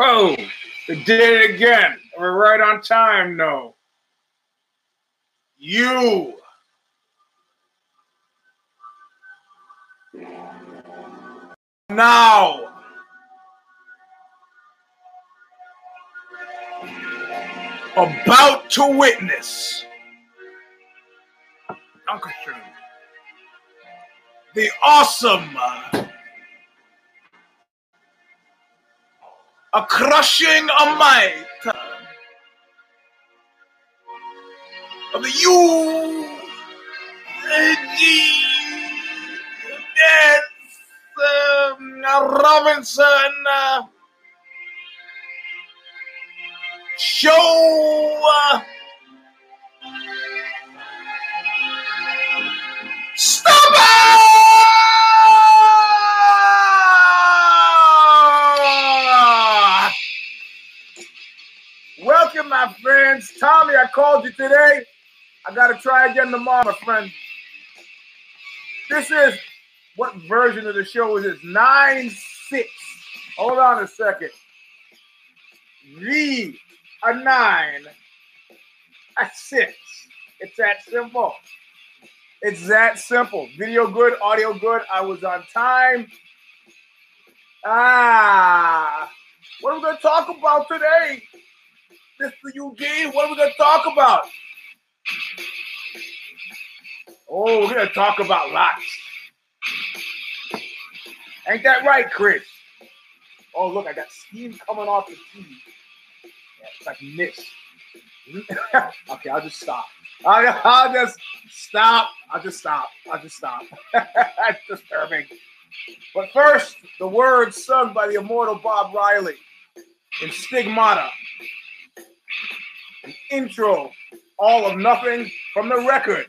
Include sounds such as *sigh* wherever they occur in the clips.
Oh, they did it again. We're right on time, no. You. Now. About to witness. Uncle Shirley. The awesome. uh, a crushing might of the U G yes, um, Robinson uh, show. Uh, I called you today. I got to try again tomorrow, my friend. This is what version of the show is this? Nine six. Hold on a second. V a nine, a six. It's that simple. It's that simple. Video good, audio good. I was on time. Ah, what are we going to talk about today? Mr. Eugene, what are we going to talk about? Oh, we're going to talk about lots. Ain't that right, Chris? Oh, look, I got steam coming off the TV. Yeah, it's like mist. *laughs* okay, I'll just stop. I'll, I'll just stop. I'll just stop. I'll just stop. *laughs* That's disturbing. But first, the words sung by the immortal Bob Riley in Stigmata. Intro, all of nothing from the record.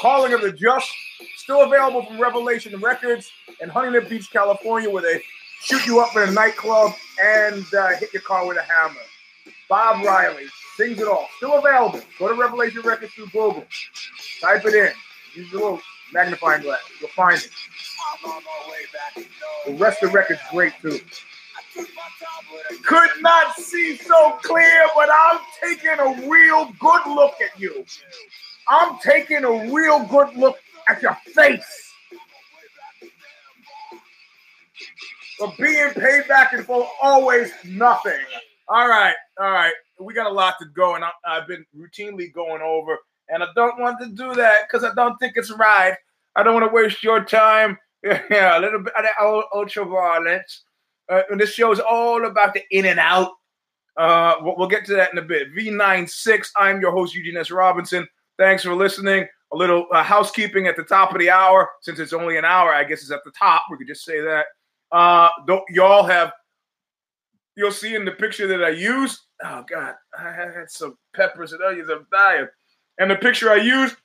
Calling of the Just, still available from Revelation Records in Huntington Beach, California, where they shoot you up in a nightclub and uh, hit your car with a hammer. Bob Riley sings it all. Still available. Go to Revelation Records through Google. Type it in. Use the little magnifying glass. You'll find it. The rest of the record's great too. Could not see so clear, but I'm taking a real good look at you. I'm taking a real good look at your face. For being paid back and for always nothing. All right, all right. We got a lot to go, and I, I've been routinely going over, and I don't want to do that because I don't think it's right. I don't want to waste your time. *laughs* Yeah, a little bit of old ultra violence. Uh, and this show is all about the in and out. Uh, we'll, get to that in a bit. V96, I'm your host, Eugene S. Robinson. Thanks for listening. A little uh, housekeeping at the top of the hour. Since it's only an hour, I guess it's at the top. We could just say that. Uh, don't, y'all have, you'll see in the picture that I used. Oh, God, I had some peppers and onions. I'm dying. And the picture I used,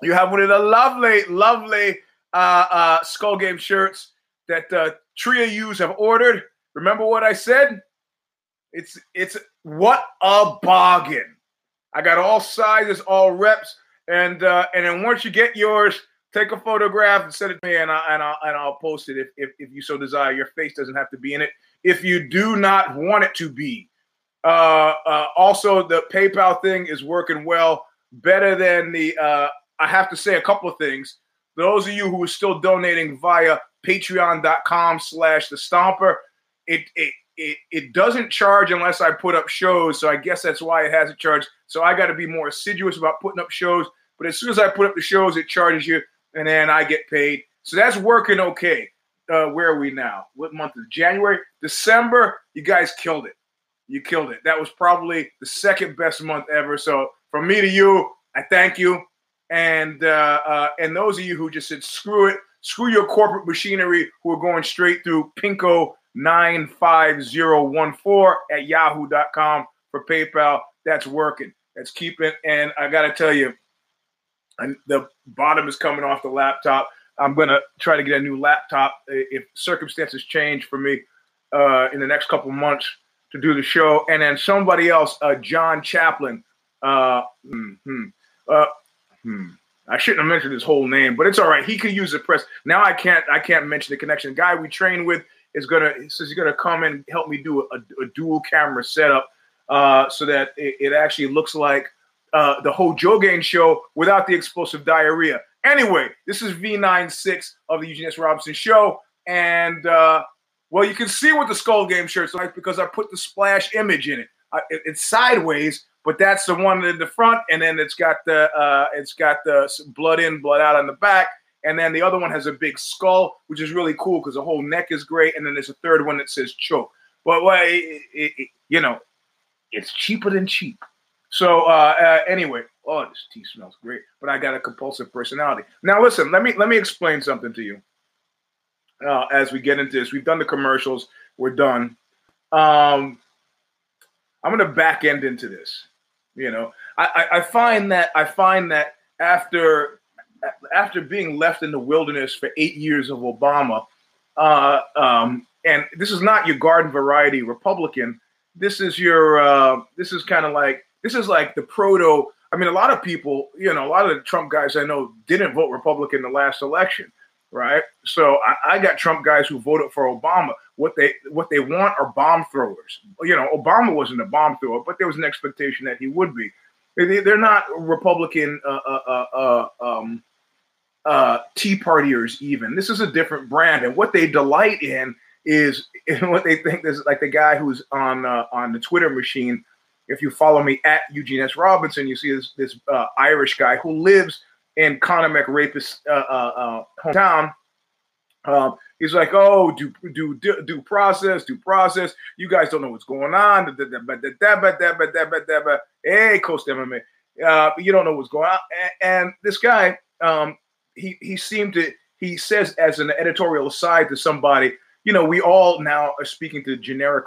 you have one of the lovely, lovely uh, uh, Skull Game shirts that uh, Tria U's have ordered. Remember what I said? It's it's what a bargain. I got all sizes, all reps, and uh, and then once you get yours, take a photograph and send it to me, and I and I'll, and I'll post it if, if if you so desire. Your face doesn't have to be in it if you do not want it to be. Uh, uh, also, the PayPal thing is working well, better than the. Uh, I have to say a couple of things. Those of you who are still donating via patreon.com slash the stomper, it, it it it doesn't charge unless I put up shows. So I guess that's why it hasn't charged. So I got to be more assiduous about putting up shows. But as soon as I put up the shows, it charges you, and then I get paid. So that's working okay. Uh, where are we now? What month is? January? December? You guys killed it. You killed it. That was probably the second best month ever. So from me to you, I thank you. And uh, uh, and those of you who just said screw it, screw your corporate machinery, who are going straight through Pinko 95014 at yahoo.com for PayPal. That's working. That's keeping. And I got to tell you, and the bottom is coming off the laptop. I'm going to try to get a new laptop if circumstances change for me uh, in the next couple months to do the show. And then somebody else, uh, John Chaplin. Uh, hmm, uh, hmm. I shouldn't have mentioned his whole name, but it's all right. He could use the press. Now I can't. I can't mention the connection. The guy we train with is gonna says he's gonna come and help me do a, a dual camera setup uh, so that it, it actually looks like uh, the whole Joe show without the explosive diarrhea. Anyway, this is V96 of the Eugene S. Robinson show. And uh, well, you can see what the Skull Game shirt's like because I put the splash image in it. Uh, it. It's sideways, but that's the one in the front, and then it's got the uh, it's got the blood in, blood out on the back, and then the other one has a big skull, which is really cool because the whole neck is great, and then there's a third one that says choke. But well, it, it, it, you know, it's cheaper than cheap. So uh, uh, anyway, oh, this tea smells great, but I got a compulsive personality. Now listen, let me let me explain something to you. Uh, as we get into this, we've done the commercials. We're done. Um, I'm gonna back end into this. You know, I, I, I find that I find that after after being left in the wilderness for eight years of Obama, uh, um, and this is not your garden variety Republican. This is your uh, this is kind of like this is like the proto. I mean, a lot of people, you know, a lot of the Trump guys I know didn't vote Republican the last election, right? So I, I got Trump guys who voted for Obama. What they what they want are bomb throwers. You know, Obama wasn't a bomb thrower, but there was an expectation that he would be. They, are not Republican uh, uh, uh, uh, um, uh, Tea Partiers. Even this is a different brand, and what they delight in is *laughs* in what they think is like the guy who's on uh, on the Twitter machine if you follow me at Eugene S. Robinson, you see this this Irish guy who lives in Conor McRapist's uh, uh, uh, hometown. Um, he's like, oh, do do do process, do process. You guys don't know what's going on. Hey, Coast MMA, uh, you don't know what's going on. And, and this guy, um, he he seemed to he says as an editorial aside to somebody, you know, we all now are speaking to generic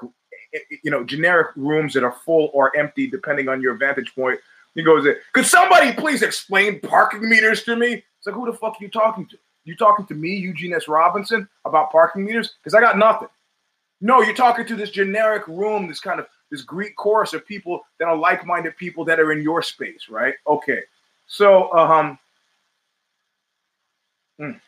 you know, generic rooms that are full or empty, depending on your vantage point. He goes, in. "Could somebody please explain parking meters to me?" It's like, who the fuck are you talking to? You talking to me, Eugene S. Robinson, about parking meters? Because I got nothing. No, you're talking to this generic room, this kind of this Greek chorus of people that are like-minded people that are in your space, right? Okay, so um. Mm.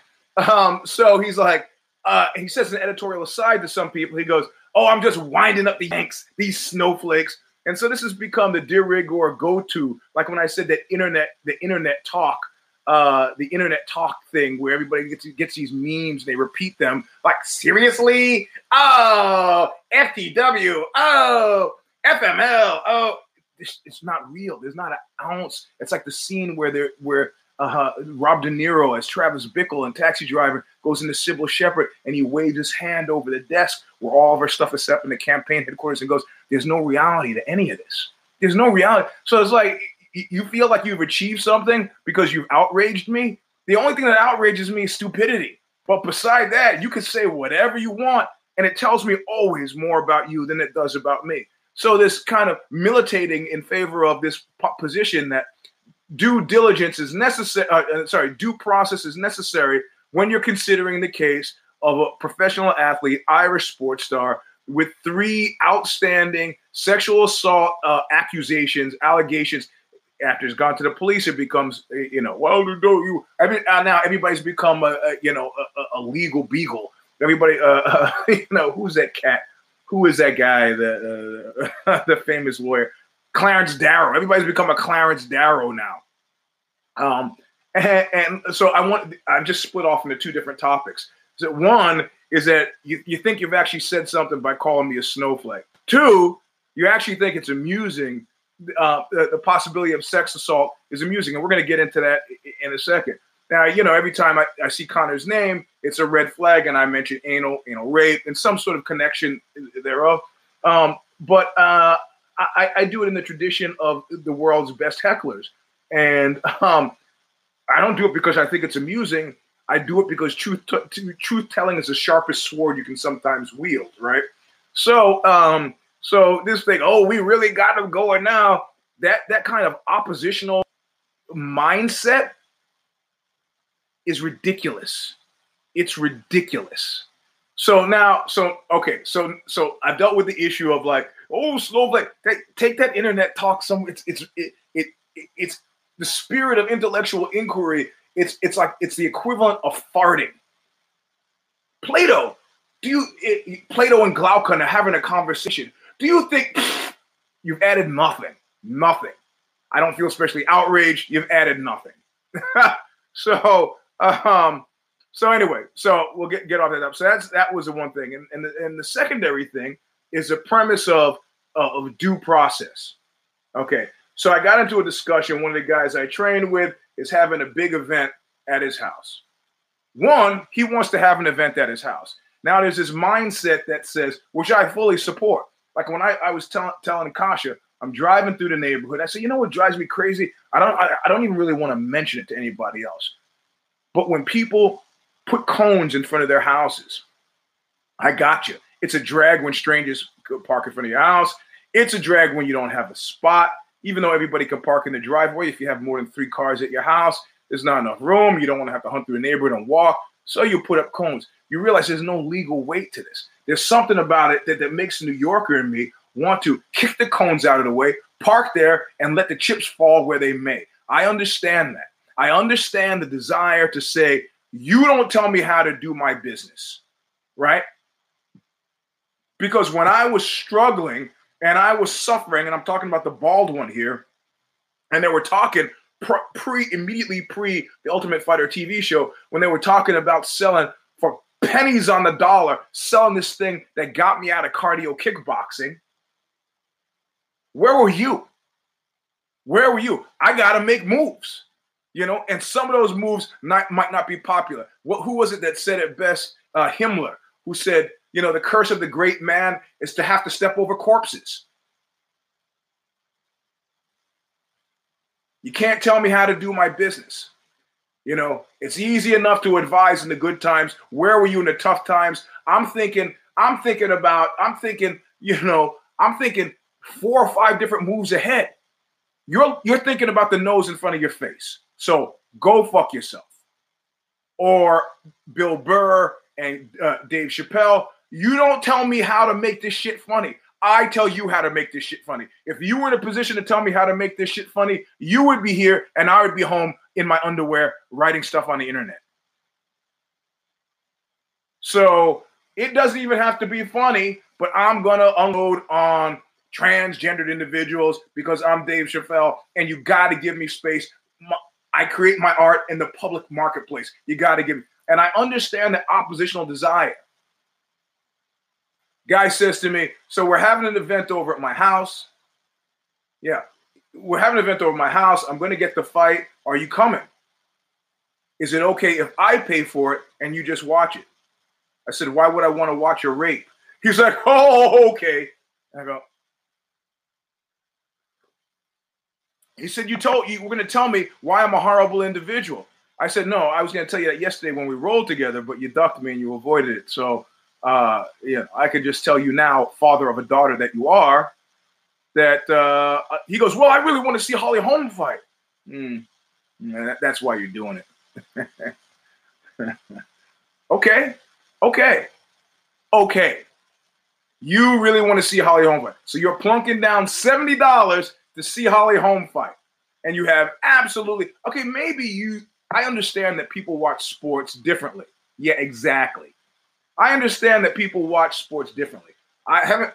*laughs* Um, so he's like, uh, he says an editorial aside to some people. He goes, "Oh, I'm just winding up the Yanks, these snowflakes." And so this has become the de rigueur go-to. Like when I said that internet, the internet talk, uh, the internet talk thing, where everybody gets gets these memes, and they repeat them. Like seriously, oh, FTW, oh, FML, oh, it's, it's not real. There's not an ounce. It's like the scene where they're where uh, Rob De Niro as Travis Bickle and Taxi Driver goes into Cybill Shepherd and he waves his hand over the desk where all of our stuff is set up in the campaign headquarters and goes, There's no reality to any of this. There's no reality. So it's like you feel like you've achieved something because you've outraged me. The only thing that outrages me is stupidity. But beside that, you can say whatever you want, and it tells me always more about you than it does about me. So this kind of militating in favor of this position that due diligence is necessary. Uh, uh, sorry, due process is necessary when you're considering the case of a professional athlete, Irish sports star, with three outstanding sexual assault uh, accusations, allegations. After it's gone to the police, it becomes, uh, you know, well, don't you? I mean, uh, now everybody's become a, a you know, a, a, legal beagle. Everybody, uh, *laughs* you know, who's that cat? Who is that guy? The *laughs* the famous lawyer. Clarence Darrow. Everybody's become a Clarence Darrow now. Um, and, and, so I want I'm just split off into two different topics. One is that you, you think you've actually said something by calling me a snowflake. Two, you actually think it's amusing. Uh, the, the, possibility of sex assault is amusing, and we're going to get into that in a second. Now, you know, every time I, I see Conor's name, it's a red flag, and I mention anal, anal rape, and some sort of connection thereof. Um, but uh, I, I, do it in the tradition of the world's best hecklers. And um, I don't do it because I think it's amusing. I do it because truth t- truth telling is the sharpest sword you can sometimes wield, right? So, um, so this thing, oh, we really got them going now. That that kind of oppositional mindset is ridiculous. It's ridiculous. So now, so okay, so so I dealt with the issue of like, oh, snowflake, take, take that internet talk. Some it's it's it, it it's the spirit of intellectual inquiry It's it's like it's the equivalent of farting. Plato, do you it, Plato and Glaucon are having a conversation? Do you think *sniffs* you've added nothing? Nothing. I don't feel especially outraged. You've added nothing. *laughs* so um so anyway, so we'll get get off that up. So that's that was the one thing, and and the, and the secondary thing is the premise of uh, of due process. Okay, so I got into a discussion. One of the guys I trained with is having a big event at his house. One, he wants to have an event at his house. Now there's this mindset that says, which I fully support. Like when I, I was tell, telling Kasha, I'm driving through the neighborhood. I said, you know what drives me crazy? I don't I, I don't even really want to mention it to anybody else. But when people put cones in front of their houses. I got you. It's a drag when strangers park in front of your house. It's a drag when you don't have a spot. Even though everybody can park in the driveway, if you have more than three cars at your house, there's not enough room. You don't want to have to hunt through the neighborhood and walk. So you put up cones. You realize there's no legal weight to this. There's something about it that, that makes a New Yorker and me want to kick the cones out of the way, park there, and let the chips fall where they may. I understand that. I understand the desire to say, you don't tell me how to do my business, right? Because when I was struggling and I was suffering, and I'm talking about the bald one here, and they were talking pre immediately pre the Ultimate Fighter TV show when they were talking about selling for pennies on the dollar, selling this thing that got me out of cardio kickboxing. Where were you? Where were you? I got to make moves you know, and some of those moves not, might not be popular. What, who was it that said it best? Uh, Himmler, who said, you know, the curse of the great man is to have to step over corpses. You can't tell me how to do my business. You know, it's easy enough to advise in the good times. Where were you in the tough times? I'm thinking, I'm thinking about, I'm thinking, you know, I'm thinking four or five different moves ahead. You're you're thinking about the nose in front of your face. So go fuck yourself. Or Bill Burr and uh, Dave Chappelle, you don't tell me how to make this shit funny. I tell you how to make this shit funny. If you were in a position to tell me how to make this shit funny, you would be here and I would be home in my underwear writing stuff on the internet. So it doesn't even have to be funny, but I'm going to unload on transgendered individuals because I'm Dave Chappelle and you got to give me space. I create my art in the public marketplace. You got to give, me. and I understand the oppositional desire. Guy says to me, So we're having an event over at my house. Yeah, we're having an event over at my house. I'm going to get the fight. Are you coming? Is it okay if I pay for it and you just watch it? I said, Why would I want to watch a rape? He's like, *laughs* Oh, okay. I go, He said, "You told you were going to tell me why I'm a horrible individual." I said, "No, I was going to tell you that yesterday when we rolled together, but you ducked me and you avoided it. So, uh, yeah, I could just tell you now, father of a daughter that you are, that uh, he goes, well, I really want to see Holly Holm fight. Mm, that, that's why you're doing it. *laughs* okay, okay, okay. You really want to see Holly Holm fight, so you're plunking down seventy dollars to see Holly Holm fight, and you have absolutely okay. Maybe you. I understand that people watch sports differently. Yeah, exactly. I understand that people watch sports differently. I haven't.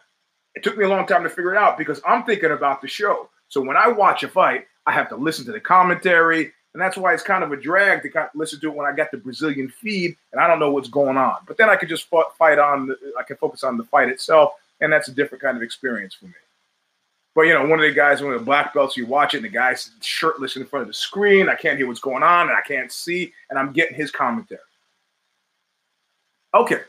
It took me a long time to figure it out because I'm thinking about the show. So when I watch a fight, I have to listen to the commentary, and that's why it's kind of a drag to listen to it when I got the Brazilian feed and I don't know what's going on. But then I could just fight on. I can focus on the fight itself, and that's a different kind of experience for me. But you know, one of the guys, one of the black belts, you watch it, and the guy's shirtless in front of the screen. I can't hear what's going on, and I can't see, and I'm getting his commentary. Okay,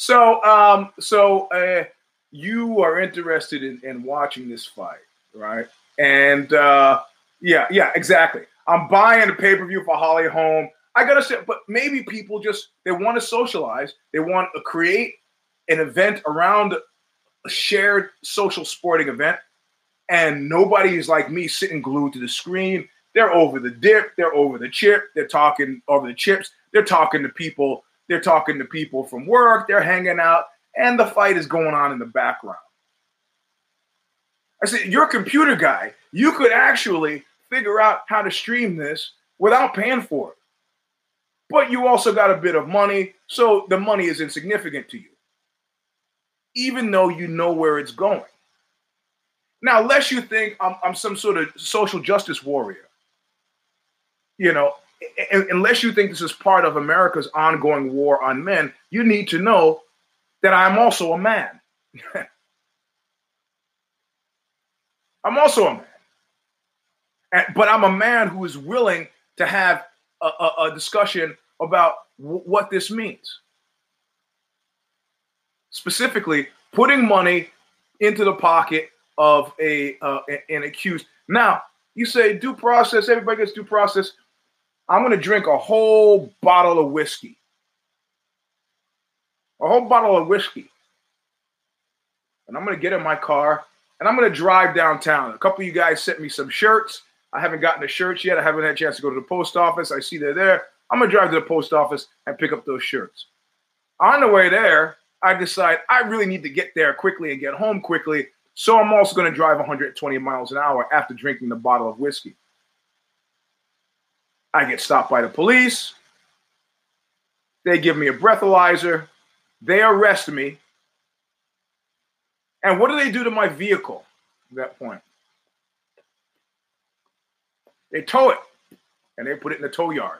so um, so uh, you are interested in, in watching this fight, right? And uh, yeah, yeah, exactly. I'm buying a pay per view for Holly Holm. I gotta say, but maybe people just they want to socialize. They want to create an event around a shared social sporting event and nobody is like me sitting glued to the screen. They're over the dip, they're over the chip, they're talking over the chips, they're talking to people, they're talking to people from work, they're hanging out, and the fight is going on in the background. I said, You're a computer guy. You could actually figure out how to stream this without paying for it. but you also got a bit of money, so the money is insignificant to you, even though you know where it's going. Now, unless you think I'm, I'm some sort of social justice warrior, you know, unless you think this is part of America's ongoing war on men, you need to know that I'm also a man. *laughs* I'm also a man. But I'm a man who is willing to have a, a, a discussion about w- what this means. Specifically, putting money into the pocket of a uh, an accused. Now, you say due process, everybody gets due process. I'm going to drink a whole bottle of whiskey. A whole bottle of whiskey. And I'm going to get in my car and I'm going to drive downtown. A couple of you guys sent me some shirts. I haven't gotten the shirts yet. I haven't had a chance to go to the post office. I see they're there. I'm going to drive to the post office and pick up those shirts. On the way there, I decide I really need to get there quickly and get home quickly. So I'm also going to drive 120 miles an hour after drinking the bottle of whiskey. I get stopped by the police. They give me a breathalyzer. They arrest me. And what do they do to my vehicle at that point? They tow it and they put it in the tow yard.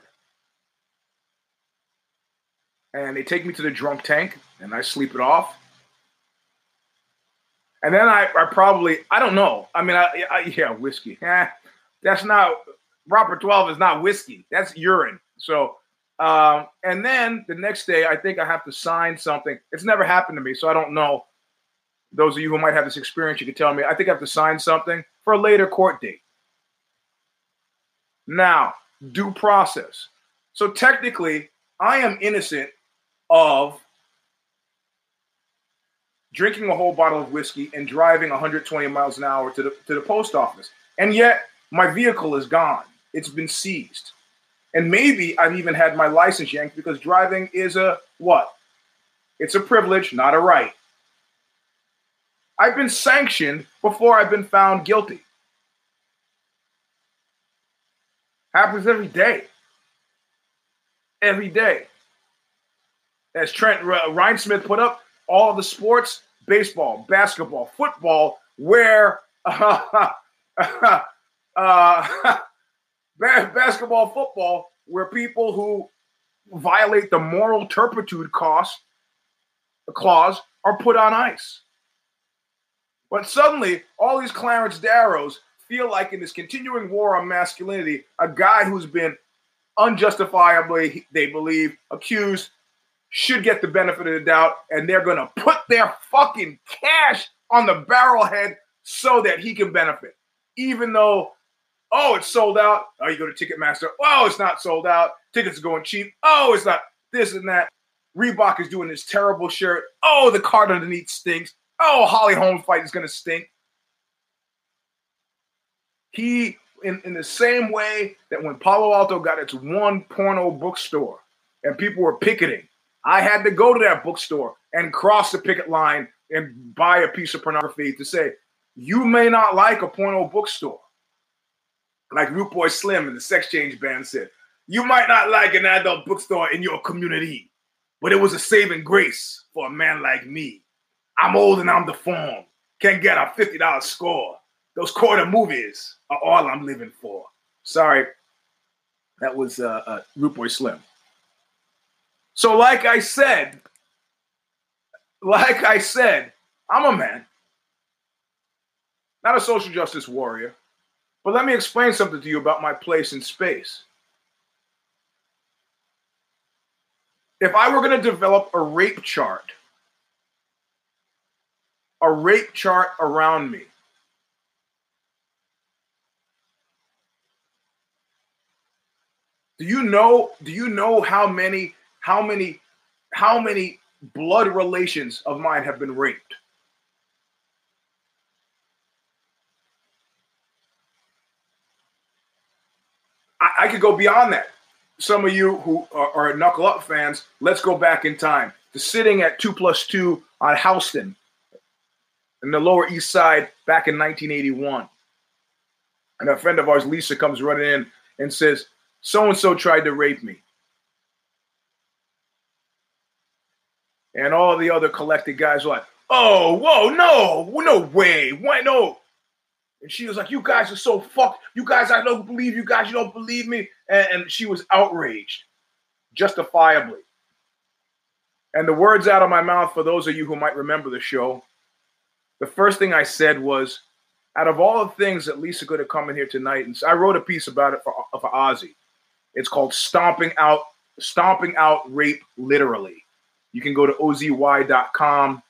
And they take me to the drunk tank and I sleep it off. And then I, I probably, I don't know. I mean, I, I yeah, whiskey. Eh, *laughs* that's not Proper 12 is not whiskey. That's urine. So, um, and then the next day, I think I have to sign something. It's never happened to me, so I don't know. Those of you who might have this experience, you can tell me. I think I have to sign something for a later court date. Now, due process. So technically, I am innocent of drinking a whole bottle of whiskey and driving 120 miles an hour to the to the post office. And yet my vehicle is gone. It's been seized. And maybe I've even had my license yanked because driving is a what? It's a privilege, not a right. I've been sanctioned before I've been found guilty. Happens every day. Every day. As Trent Reinsmith put up, all the sports baseball, basketball, football where *laughs* uh, *laughs* uh, *laughs* basketball, football, where people who violate the moral turpitude cost clause are put on ice. But suddenly, all these Clarence Darrows feel like in this continuing war on masculinity, a guy who's been unjustifiably, they believe, accused should get the benefit of the doubt, and they're going to put their fucking cash on the barrelhead so that he can benefit, even though Oh, it's sold out. Oh, you go to Ticketmaster. Oh, it's not sold out. Tickets are going cheap. Oh, it's not this and that. Reebok is doing this terrible shirt. Oh, the card underneath stinks. Oh, Holly Holm fight is going to stink. He, in, in the same way that when Palo Alto got its one porno bookstore and people were picketing, I had to go to that bookstore and cross the picket line and buy a piece of pornography to say, you may not like a porno bookstore like Root Boy Slim and the Sex Change Band said, you might not like an adult bookstore in your community, but it was a saving grace for a man like me. I'm old and I'm deformed. Can't get a $50 score. Those quarter movies are all I'm living for. Sorry, that was uh, uh, Root Boy Slim. So, like I said, like I said, I'm a man, not a social justice warrior. But let me explain something to you about my place in space. If I were going to develop a rape chart, a rape chart around me, do you know do you know how many how many how many blood relations of mine have been raped I could go beyond that. Some of you who are, are knuckle up fans, let's go back in time. The sitting at two plus two on Houston in the Lower East Side back in 1981. And a friend of ours, Lisa, comes running in and says, So and so tried to rape me. And all the other collected guys are like, Oh, whoa, no, no way. Why, no, and she was like, You guys are so fucked. You guys, I don't believe you guys, you don't believe me. And, and she was outraged, justifiably. And the words out of my mouth, for those of you who might remember the show, the first thing I said was, out of all the things that Lisa could have come in here tonight, and I wrote a piece about it for, for OZY. It's called Stomping Out, Stomping Out Rape Literally. You can go to ozy.com,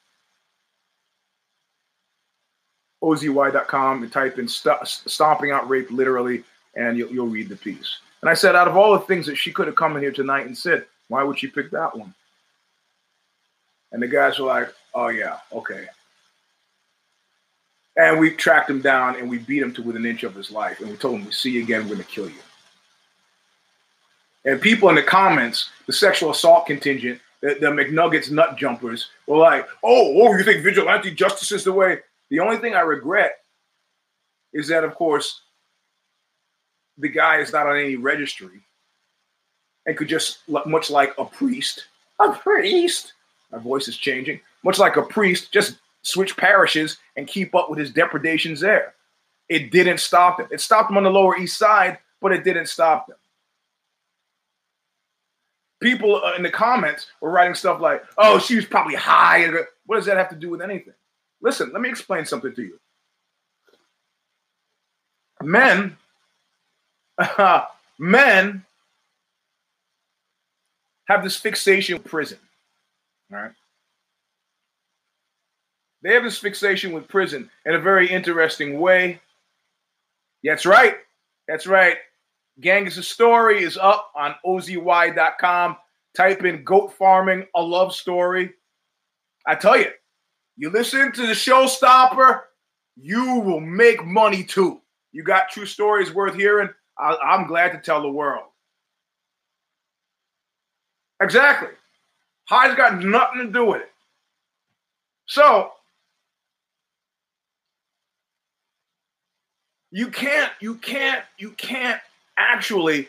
ozy.com, and type in st- Stomping Out Rape Literally, and you'll, you'll read the piece. And I said, out of all the things that she could have come in here tonight and said, why would she pick that one? And the guys were like, oh, yeah, okay. And we tracked him down and we beat him to within an inch of his life. And we told him, we see you again, we're going to kill you. And people in the comments, the sexual assault contingent, the, the McNuggets nut jumpers, were like, oh, oh, you think vigilante justice is the way? The only thing I regret is that, of course, the guy is not on any registry and could just, much like a priest, a priest, my voice is changing, much like a priest, just switch parishes and keep up with his depredations there. It didn't stop them. It stopped them on the Lower East Side, but it didn't stop them. People uh, in the comments were writing stuff like, oh, she was probably high. What does that have to do with anything? Listen, let me explain something to you. Men, *laughs* men have this fixation with prison. All right. They have this fixation with prison in a very interesting way. That's right. That's right. Genghis' story is up on ozy.com. Type in goat farming, a love story. I tell you, you listen to the showstopper, you will make money too. You got true stories worth hearing. I, I'm glad to tell the world. Exactly. High's got nothing to do with it. So you can't, you can't, you can't actually,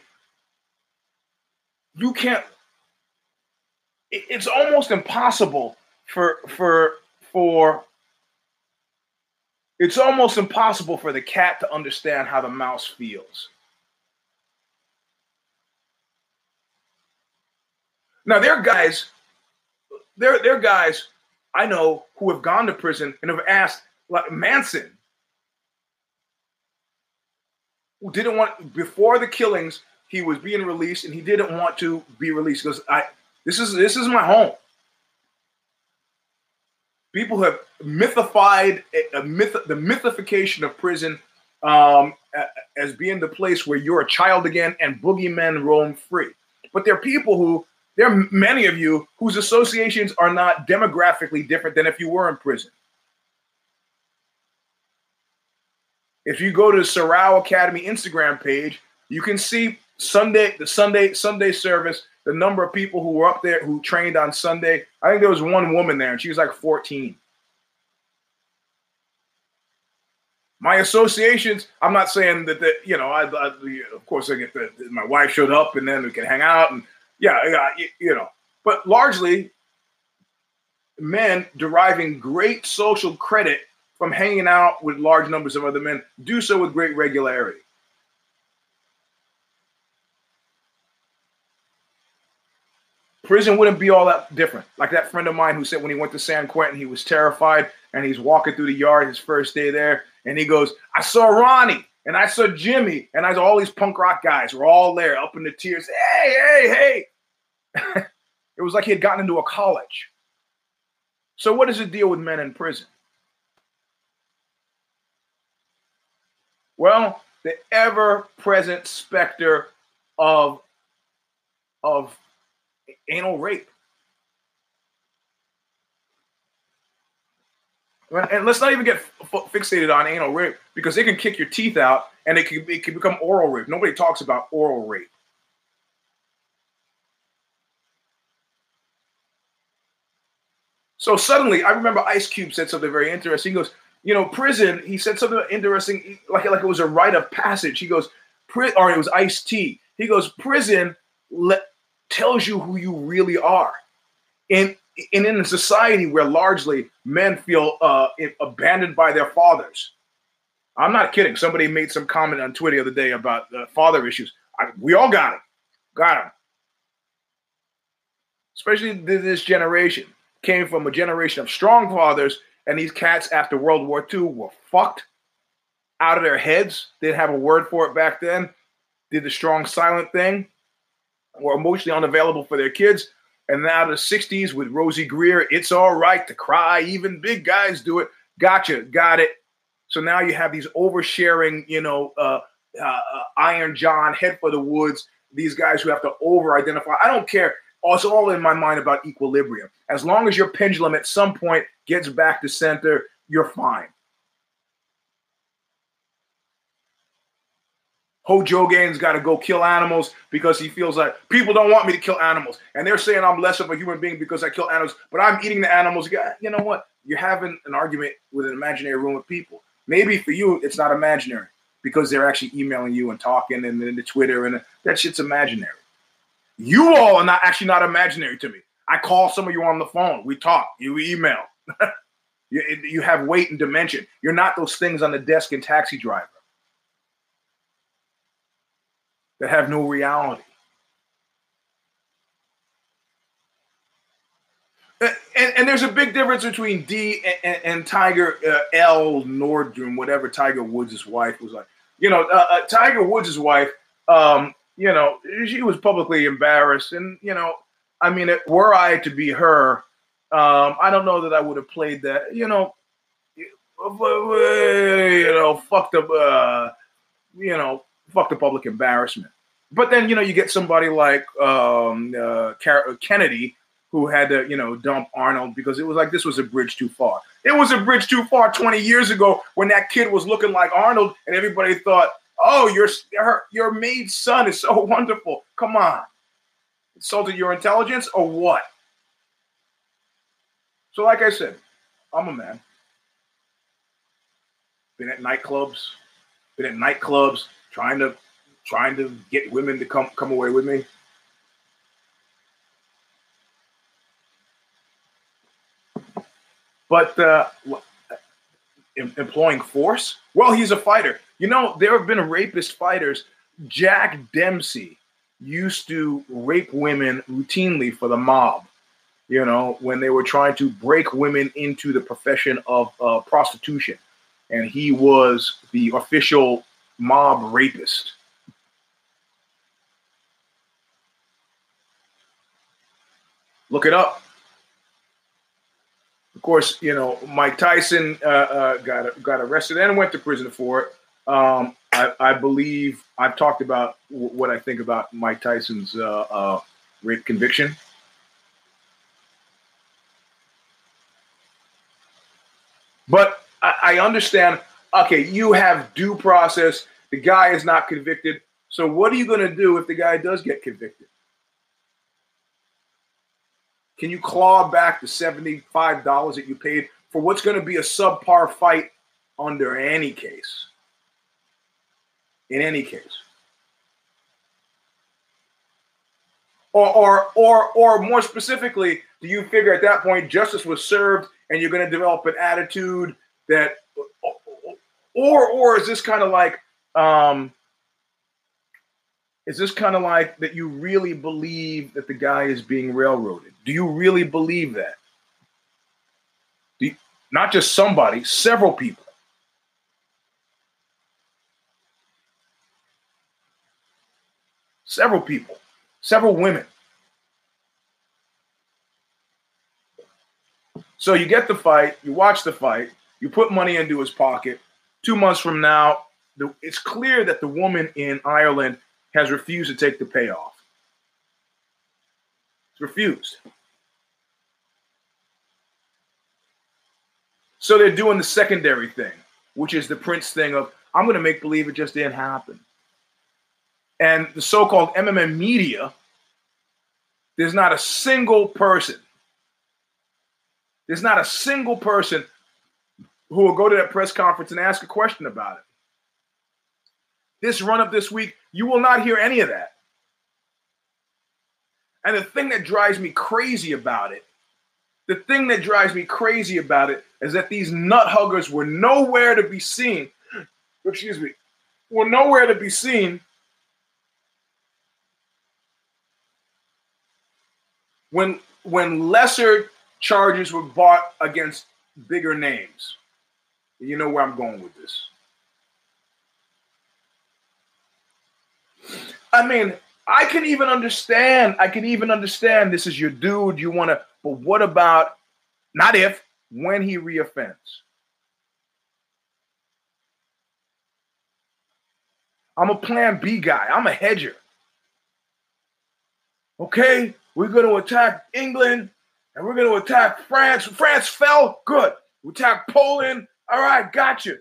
you can't. It's almost impossible for for for. It's almost impossible for the cat to understand how the mouse feels. Now there are guys, there there are guys I know who have gone to prison and have asked like Manson who didn't want before the killings. He was being released, and he didn't want to be released because I. This is this is my home. People have mythified a myth, the mythification of prison um, as being the place where you're a child again and boogeymen roam free. But there are people who, there are many of you whose associations are not demographically different than if you were in prison. If you go to the Sorrow Academy Instagram page, you can see Sunday, the Sunday, Sunday service, the number of people who were up there who trained on Sunday. I think there was one woman there, and she was like 14. My associations, I'm not saying that, that you know, I, I of course, I get that my wife showed up and then we can hang out and yeah, yeah, you know, but largely men deriving great social credit from hanging out with large numbers of other men, do so with great regularity. Prison wouldn't be all that different. Like that friend of mine who said when he went to San Quentin, he was terrified and he's walking through the yard his first day there. And he goes, I saw Ronnie and I saw Jimmy and I saw all these punk rock guys were all there up in the tears. Hey, hey, hey. *laughs* it was like he had gotten into a college. So, what is the deal with men in prison? Well, the ever-present specter of of anal rape. And let's not even get fixated on anal rape because it can kick your teeth out and it can, it can become oral rape. Nobody talks about oral rape. So suddenly, I remember Ice Cube said something very interesting. He goes, you know, prison. He said something interesting, like like it was a rite of passage. He goes, or it was Ice T. He goes, prison let, tells you who you really are. In in, in a society where largely men feel uh, abandoned by their fathers. I'm not kidding. Somebody made some comment on Twitter the other day about uh, father issues. I, we all got it. Got them. Especially this generation came from a generation of strong fathers, and these cats after World War II were fucked out of their heads. They didn't have a word for it back then. Did the strong silent thing, were emotionally unavailable for their kids. And now the 60s with Rosey Grier, it's all right to cry. Even big guys do it. Gotcha, got it. So now you have these oversharing, you know, uh, uh, uh, Iron John, Head for the Woods, these guys who have to over identify. I don't care. It's all in my mind about equilibrium. As long as your pendulum at some point gets back to center, you're fine. Joe Rogan's got to go kill animals because he feels like people don't want me to kill animals. And they're saying I'm less of a human being because I kill animals, but I'm eating the animals. You know what? You're having an argument with an imaginary room of people. Maybe for you, it's not imaginary because they're actually emailing you and talking and then the Twitter and that shit's imaginary. You all are not actually not imaginary to me. I call some of you on the phone. We talk. You email. *laughs* you, you have weight and dimension. You're not those things on the desk in Taxi Driver that have no reality. And, and, there's a big difference between D and, and, Tiger uh, L Nordrum, whatever Tiger Woods' wife was like. You know, uh, uh, Tiger Woods' wife, um, you know, she was publicly embarrassed. And, you know, I mean, were I to be her, um, I don't know that I would have played that, you know, you know, fuck the, uh, you know, fuck the public embarrassment. But then, you know, you get somebody like um, uh, Kennedy who had to, you know, dump Arnold because it was like this was a bridge too far. It was a bridge too far 20 years ago when that kid was looking like Arnold and everybody thought, oh, your, her, your maid's son is so *laughs* wonderful. Come on. Insulted your intelligence or what? So, like I said, I'm a man. Been at nightclubs, been at nightclubs trying to trying to get women to come come away with me. But uh, employing force? Well, he's a fighter. You know, there have been rapist fighters. Jack Dempsey used to rape women routinely for the mob. You know, when they were trying to break women into the profession of uh, prostitution, and he was the official mob rapist. Look it up. Of course, you know Mike Tyson uh, uh, got got arrested and went to prison for it. Um, I, I, believe I've talked about w- what I think about Mike Tyson's uh, uh rape conviction. But I, I understand. Okay, you have due process. The guy is not convicted. So what are you going to do if the guy does get convicted? Can you claw back the $75 that you paid for what's going to be a subpar fight under any case? In any case. Or, or, or, or more specifically, do you figure at that point justice was served and you're going to develop an attitude that, or, or is this kind of like, um, is this kind of like that you really believe that the guy is being railroaded? Do you really believe that? You, not just somebody, several people. Several people, several women. So you get the fight, you watch the fight, you put money into his pocket. Two months from now, it's clear that the woman in Ireland has refused to take the payoff. It's refused. So they're doing the secondary thing, which is the Prince thing of, I'm going to make believe it just didn't happen. And the so called MMA media, there's not a single person, there's not a single person who will go to that press conference and ask a question about it. This run up this week, you will not hear any of that. And the thing that drives me crazy about it the thing that drives me crazy about it is that these nut huggers were nowhere to be seen. Excuse me, were nowhere to be seen when when lesser charges were brought against bigger names. You know where I'm going with this. I mean, I can even understand. I can even understand this is your dude. You want to, but what about not if when he reoffends? I'm a plan B guy. I'm a hedger. Okay, we're going to attack England and we're going to attack France. France fell. Good. We attack Poland. All right, gotcha.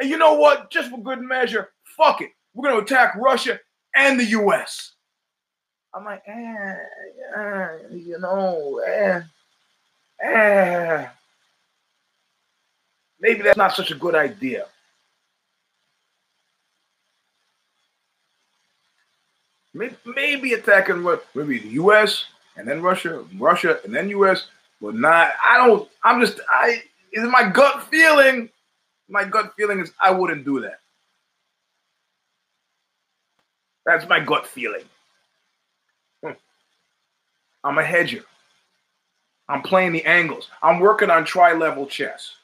And you know what? Just for good measure, fuck it. We're going to attack Russia and the U.S. I'm like, eh, eh you know, eh, eh. Maybe that's not such a good idea. Maybe, maybe attacking what maybe the U.S. and then Russia, Russia and then U.S. But not. I don't. I'm just. I. Is my gut feeling. My gut feeling is I wouldn't do that. That's my gut feeling. Hmm. I'm a hedger. I'm playing the angles. I'm working on tri-level chess.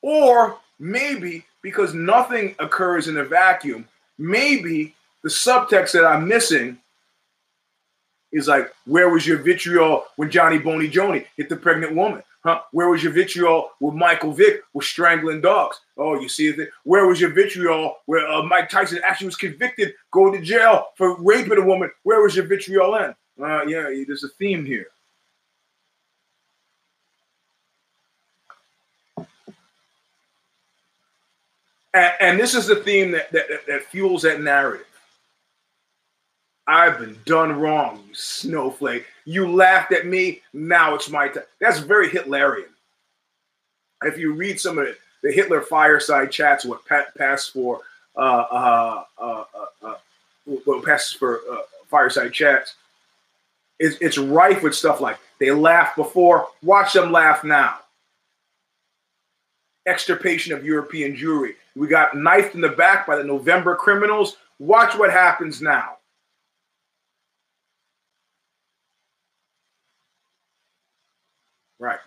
Or maybe because nothing occurs in a vacuum, maybe the subtext that I'm missing is like, where was your vitriol when Johnny Boney Joni hit the pregnant woman? Huh? Where was your vitriol with Michael Vick was strangling dogs? Oh, you see it? Where was your vitriol where uh, Mike Tyson actually was convicted, going to jail for raping a woman? Where was your vitriol in? Uh, yeah, there's a theme here. And, and this is the theme that, that, that fuels that narrative. I've been done wrong, you snowflake. You laughed at me, now it's my time. That's very Hitlerian. If you read some of the Hitler fireside chats, what passed for uh, uh, uh, uh, what passes for uh, fireside chats, it's, it's rife with stuff like they laughed before, watch them laugh now. Extirpation of European Jewry. We got knifed in the back by the November criminals. Watch what happens now. Right.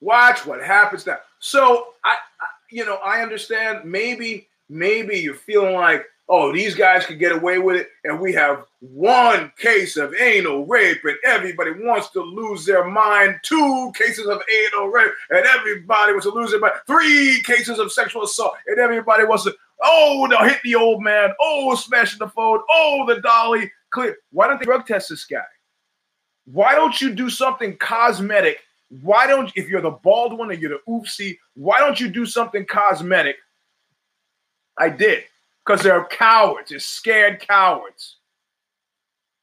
Watch what happens now. So I, I, you know, I understand. Maybe, maybe you're feeling like, oh, these guys could get away with it, and we have one case of anal rape, and everybody wants to lose their mind. Two cases of anal rape, and everybody wants to lose their mind. Three cases of sexual assault, and everybody wants to. Oh, they'll hit the old man. Oh, smashing the phone. Oh, the dolly. Clear. Why don't they drug test this guy? Why don't you do something cosmetic? Why don't, if you're the bald one or you're the oopsie, why don't you do something cosmetic? I did because they're cowards, they're scared cowards.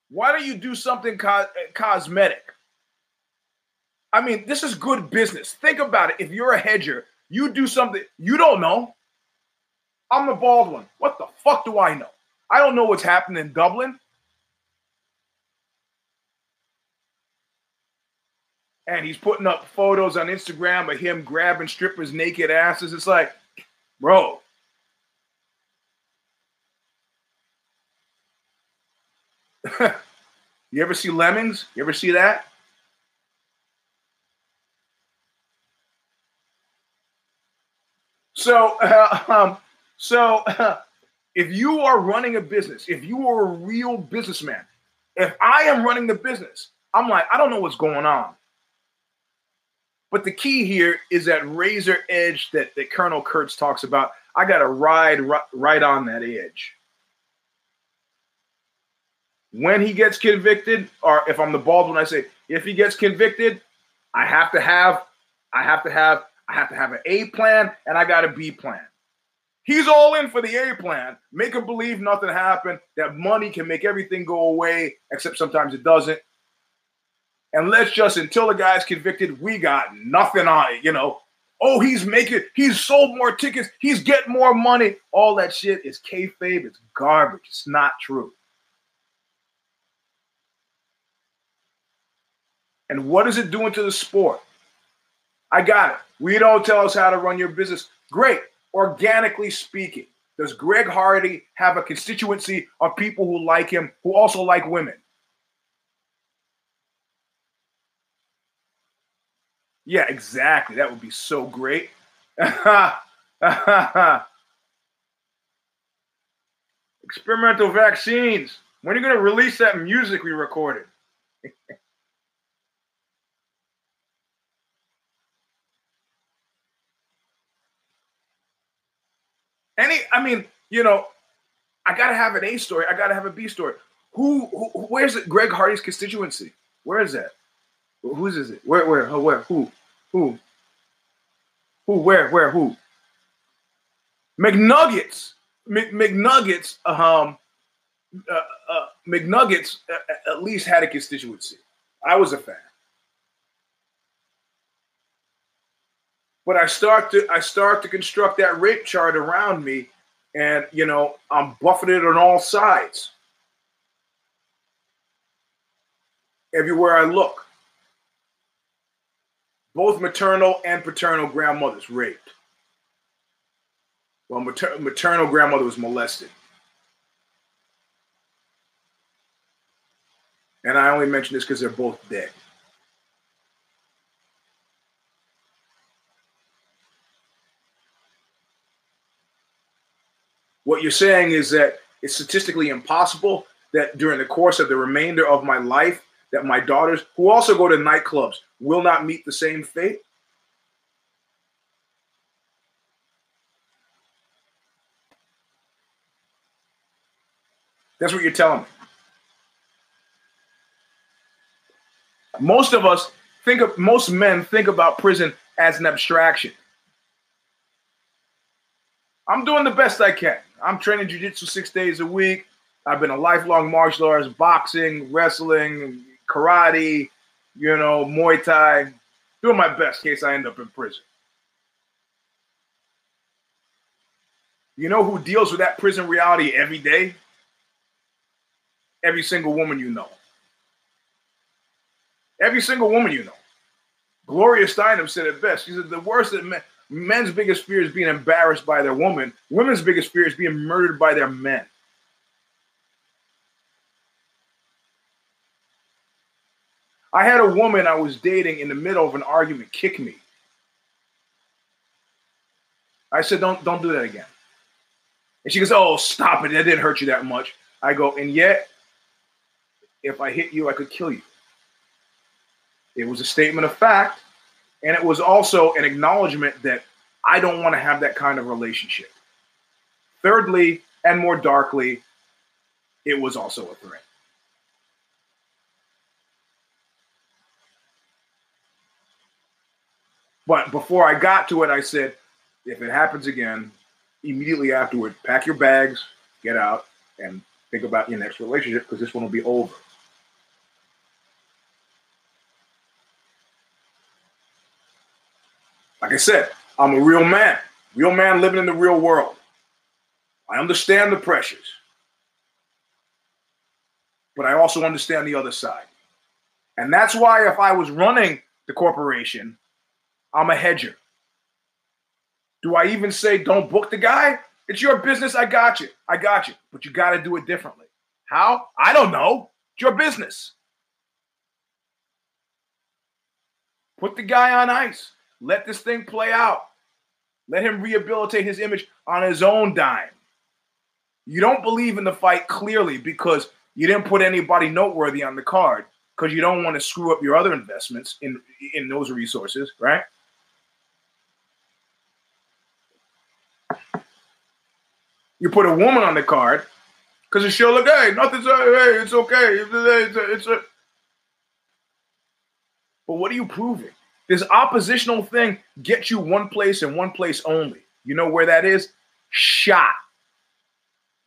Why don't you do something co- eh, cosmetic? I mean, this is good business. Think about it. If you're a hedger, you do something you don't know. I'm the bald one. What the fuck do I know? I don't know what's happening in Dublin. And he's putting up photos on Instagram of him grabbing strippers' naked asses. It's like, bro. *laughs* you ever see Lemmings? You ever see that? So, uh, *laughs* um, so uh, *laughs* if you are running a business, if you are a real businessman, if I am running the business, I'm like, I don't know what's going on. But the key here is that razor edge that, that Colonel Kurtz talks about. I got to ride right, right on that edge. When he gets convicted, or if I'm the bald one, I say, if he gets convicted, I have to have, I have to have, I have to have an A plan and I got a B plan. He's all in for the A plan. Make him believe nothing happened, that money can make everything go away, except sometimes it doesn't and let's just until the guy's convicted, we got nothing on it, you know. Oh, he's making, he's sold more tickets, he's getting more money. All that shit is kayfabe. It's garbage. It's not true. And what is it doing to the sport? I got it. We don't tell us how to run your business. Great. Organically speaking, does Greg Hardy have a constituency of people who like him, who also like women? Yeah, exactly. That would be so great. *laughs* Experimental vaccines. When are you going to release that music we recorded? *laughs* Any, I mean, you know, I got to have an A story. I got to have a B story. Who, who, where's it? Greg Hardy's constituency? Where is that? Whose is it? Where, where, where, who, who, who, where, where, who? McNuggets, Mc, McNuggets, um, uh, uh, McNuggets uh, at least had a constituency. I was a fan. But I start to I start to construct that rape chart around me, and you know I'm buffeted on all sides. Everywhere I look, both maternal and paternal grandmothers raped. Well, mater- maternal grandmother was molested. And I only mention this because they're both dead. What you're saying is that it's statistically impossible that during the course of the remainder of my life, that my daughters, who also go to nightclubs, will not meet the same fate? That's what you're telling me. Most of us think of most men think about prison as an abstraction. I'm doing the best I can. I'm training jujitsu six days a week. I've been a lifelong martial arts, boxing, wrestling, karate, you know, Muay Thai. Doing my best in case I end up in prison. You know who deals with that prison reality every day? Every single woman you know. Every single woman you know. Gloria Steinem said it best. She said the worst that men, men's biggest fear is being embarrassed by their woman. Women's biggest fear is being murdered by their men. I had a woman I was dating in the middle of an argument kick me. I said, "Don't don't do that again." And she goes, "Oh, stop it! That didn't hurt you that much." I go, and yet, if I hit you, I could kill you. It was a statement of fact. And it was also an acknowledgement that I don't want to have that kind of relationship. Thirdly, and more darkly, it was also a threat. But before I got to it, I said, if it happens again, immediately afterward, pack your bags, get out, and think about your next relationship because this one will be over. Like I said, I'm a real man, real man living in the real world. I understand the pressures, but I also understand the other side. And that's why if I was running the corporation, I'm a hedger. Do I even say don't book the guy? It's your business. I got you. I got you. But you got to do it differently. How? I don't know. It's your business. Put the guy on ice. Let this thing play out. Let him rehabilitate his image on his own dime. You don't believe in the fight clearly because you didn't put anybody noteworthy on the card because you don't want to screw up your other investments in in those resources, right? You put a woman on the card because she'll look, hey, nothing's, hey, it's okay. It's, a, it's a. But what are you proving? This oppositional thing gets you one place and one place only. You know where that is? Shot.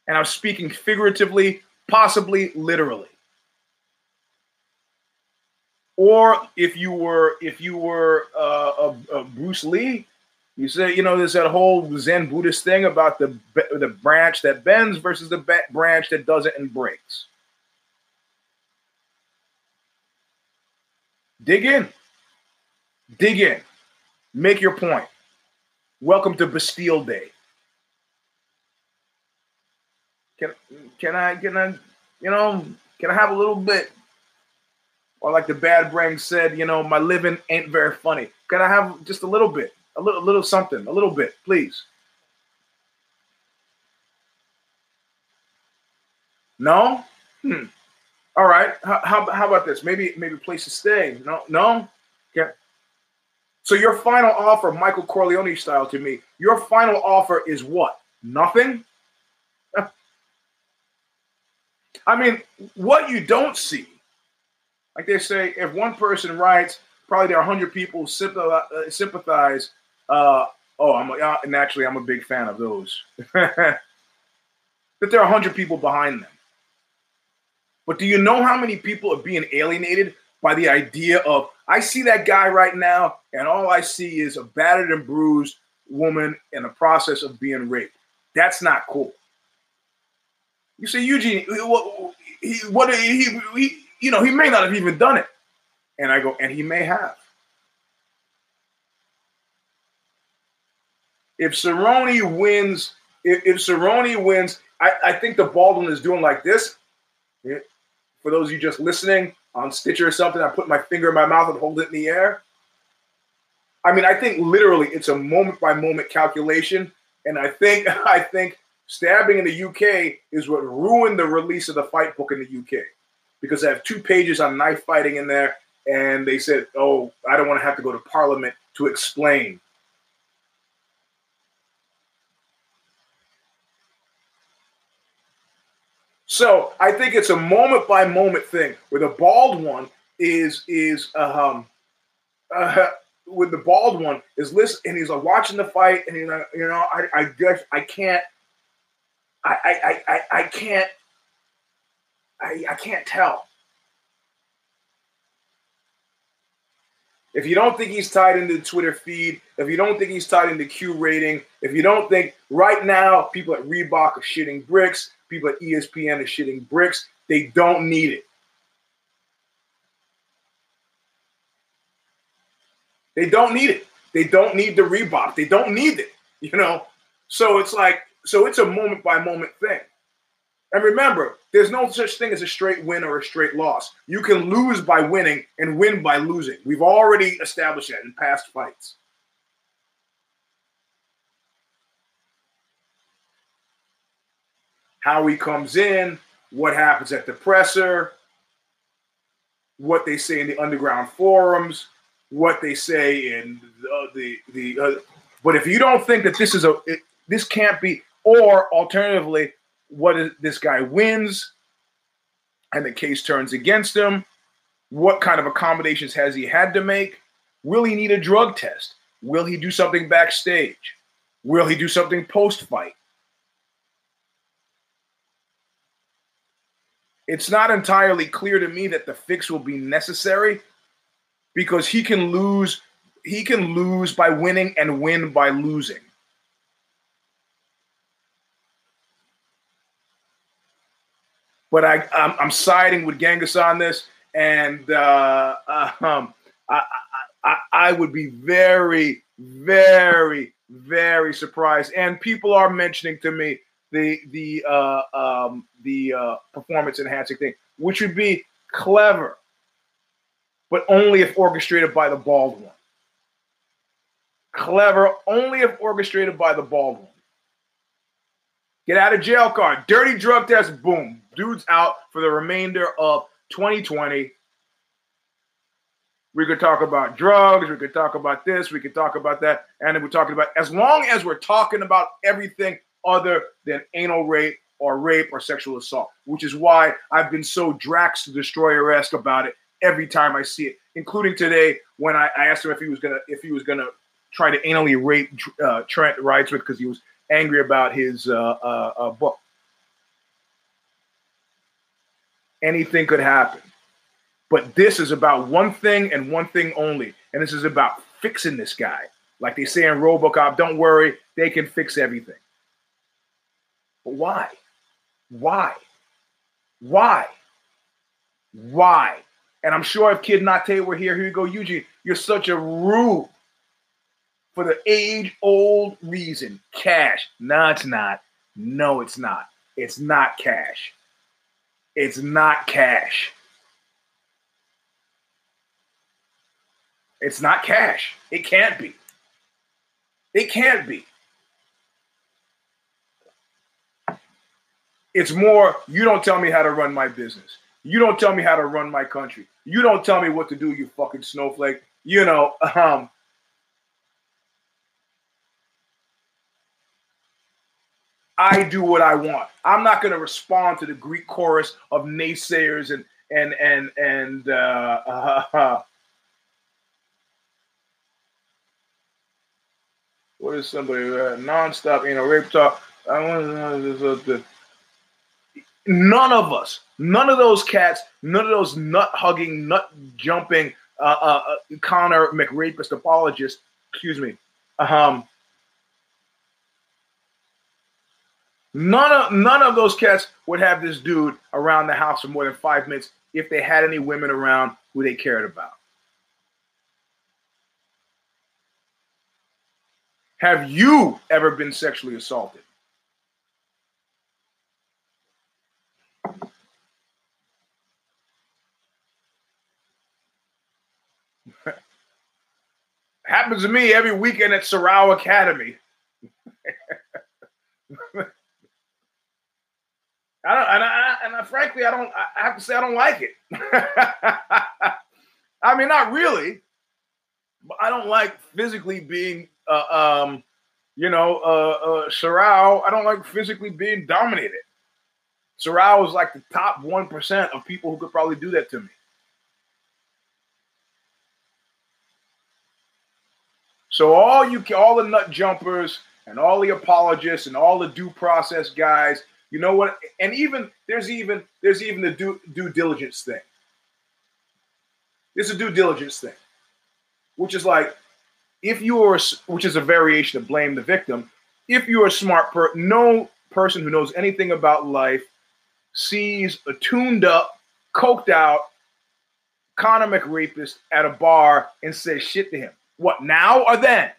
And I'm speaking figuratively, possibly literally. Or if you were if you were uh, a, a Bruce Lee, You say, you know, there's that whole Zen Buddhist thing about the the branch that bends versus the branch that doesn't and breaks. Dig in. Dig in. Make your point. Welcome to Bastille Day. Can can I can I you know can I have a little bit? Or like the bad brain said, you know, my living ain't very funny. Can I have just a little bit, a little, a little something, a little bit, please? No. Hmm. All right. How, how, how about this? Maybe maybe place to stay. No. No. Okay. So your final offer, Michael Corleone style to me, your final offer is what? Nothing? *laughs* I mean, what you don't see, like they say, if one person writes, probably there are 100 people sympathize. Uh, oh, I'm uh, naturally, I'm a big fan of those. *laughs* that there are 100 people behind them. But do you know how many people are being alienated by the idea of, I see that guy right now, and all I see is a battered and bruised woman in the process of being raped? That's not cool. You say Eugene, what he, what he, he, you know, he may not have even done it. And I go, and he may have. If Cerrone wins, if, if Cerrone wins, I, I think the bald one is doing like this. For those of you just listening on Stitcher or something, I put my finger in my mouth and hold it in the air. I mean, I think literally it's a moment by moment calculation. And I think *laughs* I think Stabbing in the UK is what ruined the release of the fight book in the UK because I have two pages on knife fighting in there, and they said, "Oh, I don't want to have to go to Parliament to explain." So I think it's a moment by moment thing where the bald one is is um uh, with the bald one is listen and he's like watching the fight and you know you know I I guess I can't I I I, I can't I, I can't tell. If you don't think he's tied into the Twitter feed, if you don't think he's tied into Q rating, if you don't think right now people at Reebok are shitting bricks, people at ESPN are shitting bricks, they don't need it. They don't need it. They don't need the Reebok. They don't need it. You know? So it's like so it's a moment by moment thing. And remember, there's no such thing as a straight win or a straight loss. You can lose by winning and win by losing. We've already established that in past fights. How he comes in, what happens at the presser, what they say in the underground forums, what they say in the the. the uh, but if you don't think that this is a, it, this can't be or alternatively, what if this guy wins and the case turns against him? What kind of accommodations has he had to make? Will he need a drug test? Will he do something backstage? Will he do something post fight? It's not entirely clear to me that the fix will be necessary because he can lose he can lose by winning and win by losing. but I I'm, I'm siding with Genghis on this, and uh, um, I, I I would be very very very surprised. And people are mentioning to me the the uh, um, the uh, performance enhancing thing, which would be clever, but only if orchestrated by the bald one. Clever only if orchestrated by the bald one. Get out of jail card. Dirty drug test. Boom. Dude's out for the remainder of 2020. We could talk about drugs. We could talk about this. We could talk about that. And we're talking about, as long as we're talking about everything other than anal rape or rape or sexual assault, which is why I've been so Drax the Destroyer esque about it every time I see it, including today when I, I, asked him if he was gonna if he was gonna try to anally rape uh, Trent Reinsmith because he was angry about his uh, uh, uh, book. Anything could happen. But this is about one thing and one thing only. And this is about fixing this guy. Like they say in Robocop, don't worry, they can fix everything. But why? Why? Why? Why? And I'm sure if Kid Nate were here, here you go, Eugene, you're such a rude for the age old reason cash. No, it's not. No, it's not. It's not cash. It's not cash. It's not cash. It can't be. It can't be. It's more, you don't tell me how to run my business. You don't tell me how to run my country. You don't tell me what to do, you fucking snowflake. You know, um, I do what I want. I'm not going to respond to the Greek chorus of naysayers and and and and uh, uh, *laughs* what is somebody uh, nonstop, you know, rape talk. I want to none of us, none of those cats, none of those nut hugging, nut jumping, uh, uh, uh Conor McRapist apologists, excuse me, um, none of none of those cats would have this dude around the house for more than five minutes if they had any women around who they cared about. Have you ever been sexually assaulted? Happens to me every weekend at Sorrow Academy. I don't, and, I, and I, frankly, I don't. I have to say, I don't like it. *laughs* I mean, not really, but I don't like physically being, uh, um, you know, uh, uh, Sorrow. I don't like physically being dominated. Sorrow is like the top one percent of people who could probably do that to me. So all you, all the nut jumpers and all the apologists and all the due process guys, you know what? And even there's even there's even the due, due diligence thing. There's a due diligence thing, which is like if you are, which is a variation of blame the victim. If you're a smart person, no person who knows anything about life sees a tuned up, coked out Conor McRapist at a bar and says shit to him. What now or then?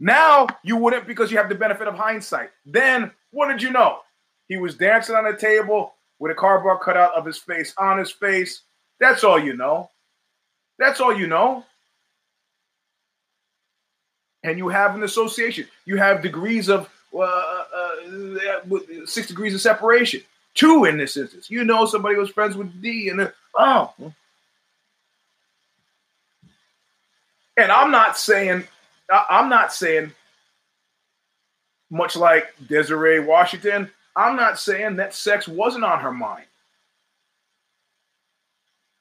Now you wouldn't because you have the benefit of hindsight. Then what did you know? He was dancing on a table with a cardboard cutout of his face on his face. That's all you know. That's all you know. And you have an association. You have degrees of uh, uh, six degrees of separation. Two in this instance. You know somebody was friends with D, and oh, And I'm not saying, I'm not saying, much like Desiree Washington, I'm not saying that sex wasn't on her mind.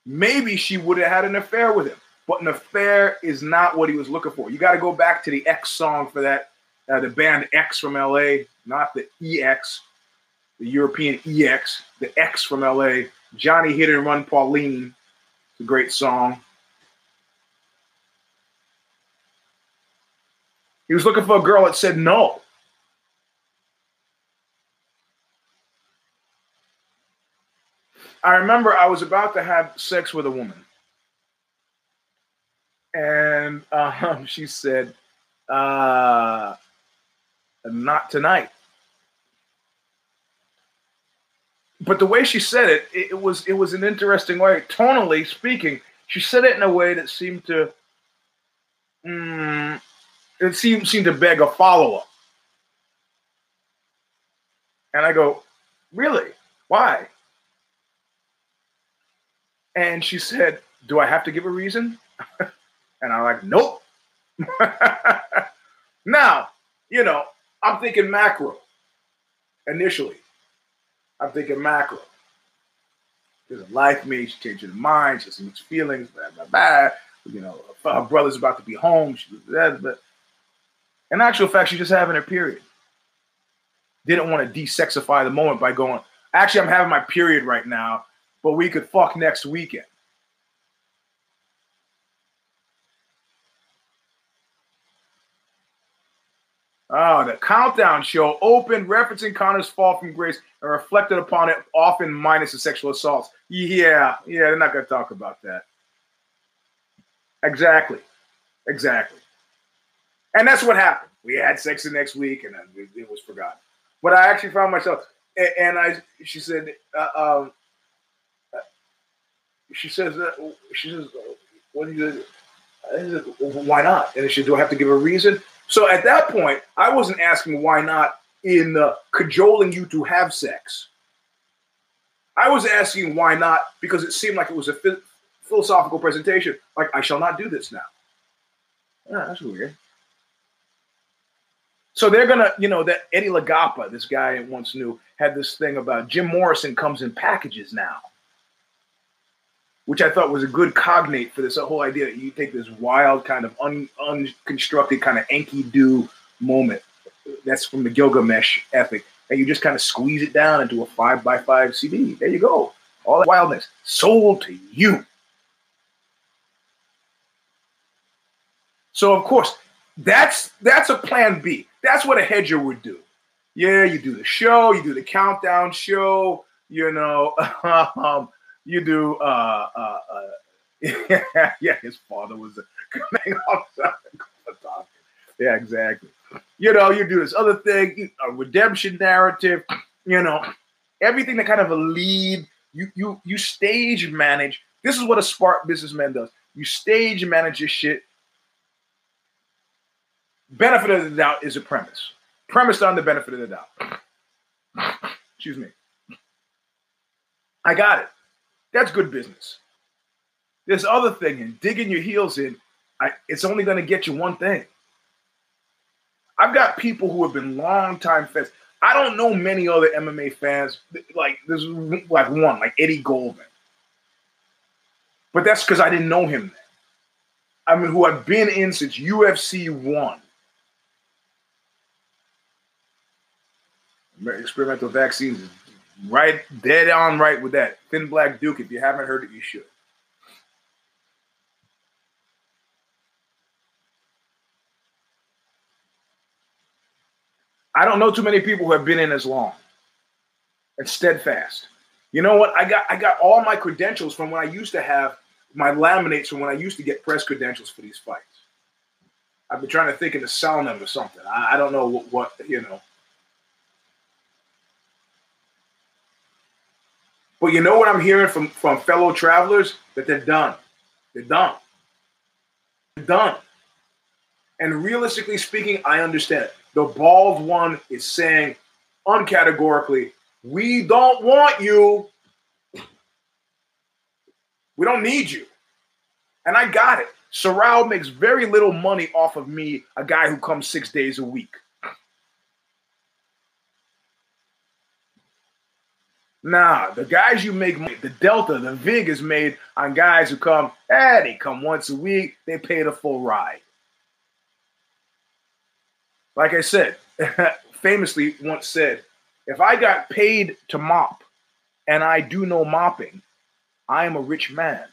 Maybe she would have had an affair with him, but an affair is not what he was looking for. You got to go back to the X song for that, uh, the band X from LA, not the EX, the European EX, the X from LA. Johnny Hit and Run Pauline. It's a great song. He was looking for a girl that said no. I remember I was about to have sex with a woman. And *laughs* um, she said, uh, not tonight. But the way she said it, it, was it was an interesting way. Tonally speaking, she said it in a way that seemed to mm, it seemed seemed to beg a follow up. And I go, really? Why? And she said, Do I have to give a reason? *laughs* and I'm like, Nope. *laughs* now, you know, I'm thinking macro initially. I'm thinking macro. Like me. She's changing her mind. She has mixed feelings. Blah, blah, blah. You know, her brother's about to be home. She in actual fact, she's just having her period. Didn't want to desexify the moment by going, actually, I'm having my period right now, but we could fuck next weekend. Oh, the countdown show opened, referencing Conor's fall from grace and reflected upon it, often minus the sexual assaults. Yeah, yeah, they're not going to talk about that. Exactly. Exactly. And that's what happened. We had sex the next week, and it was forgotten. But I actually found myself, and I, she said, uh, um, uh, she says, uh, she says, what do you? Why not? And she said, do I have to give a reason? So at that point, I wasn't asking why not in uh, cajoling you to have sex. I was asking why not because it seemed like it was a philosophical presentation. Like, I shall not do this now. Oh, that's weird. So they're gonna, you know, that Eddie Lagapa, this guy I once knew, had this thing about Jim Morrison comes in packages now which I thought was a good cognate for this whole idea that you take this wild kind of un, unconstructed kind of Enkidu moment that's from the Gilgamesh epic, and you just kind of squeeze it down into a five by five CD. There you go. All that wildness sold to you. So of course, that's that's a plan B. That's what a hedger would do. Yeah, you do the show, you do the countdown show, you know, *laughs* um, you do uh uh, uh *laughs* yeah, his father was coming *laughs* outside Yeah, exactly. You know, you do this other thing, a redemption narrative, you know, everything that kind of a lead, you you you stage manage. This is what a smart businessman does. You stage manage your shit. Benefit of the doubt is a premise. Premise on the benefit of the doubt. Excuse me. I got it. That's good business. This other thing and digging your heels in, I, it's only going to get you one thing. I've got people who have been longtime fans. I don't know many other MMA fans like this, like one, like Eddie Goldman. But that's because I didn't know him then. I mean, who I've been in since UFC one. Experimental vaccines Right, dead on right with that. Thin Black Duke. If you haven't heard it, you should. I don't know too many people who have been in as long and steadfast. You know what? I got I got all my credentials from when I used to have my laminates from when I used to get press credentials for these fights. I've been trying to think of the sell them or something. I, I don't know what, what you know. But you know what I'm hearing from, from fellow travelers? That they're done. They're done. They're done. And realistically speaking, I understand. The bald one is saying uncategorically, we don't want you. We don't need you. And I got it. Sorrell makes very little money off of me, a guy who comes six days a week. Nah, the guys you make the Delta, the Vig is made on guys who come, eh, they come once a week, they pay the full ride. Like I said, *laughs* famously once said, if I got paid to mop and I do no mopping, I am a rich man.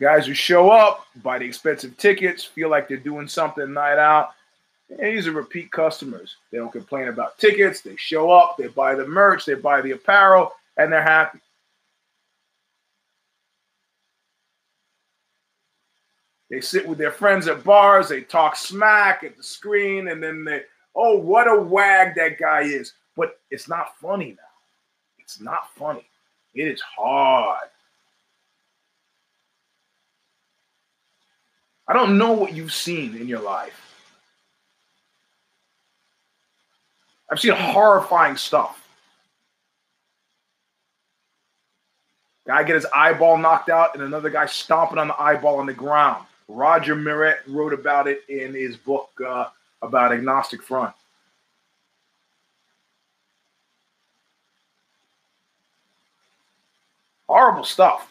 Guys who show up, buy the expensive tickets, feel like they're doing something night out, and these are repeat customers. They don't complain about tickets. They show up, they buy the merch, they buy the apparel, and they're happy. They sit with their friends at bars, they talk smack at the screen, and then they, oh, what a wag that guy is. But it's not funny now. It's not funny. It is hard. I don't know what you've seen in your life. I've seen horrifying stuff. Guy get his eyeball knocked out, and another guy stomping on the eyeball on the ground. Roger Miret wrote about it in his book uh, about Agnostic Front. Horrible stuff.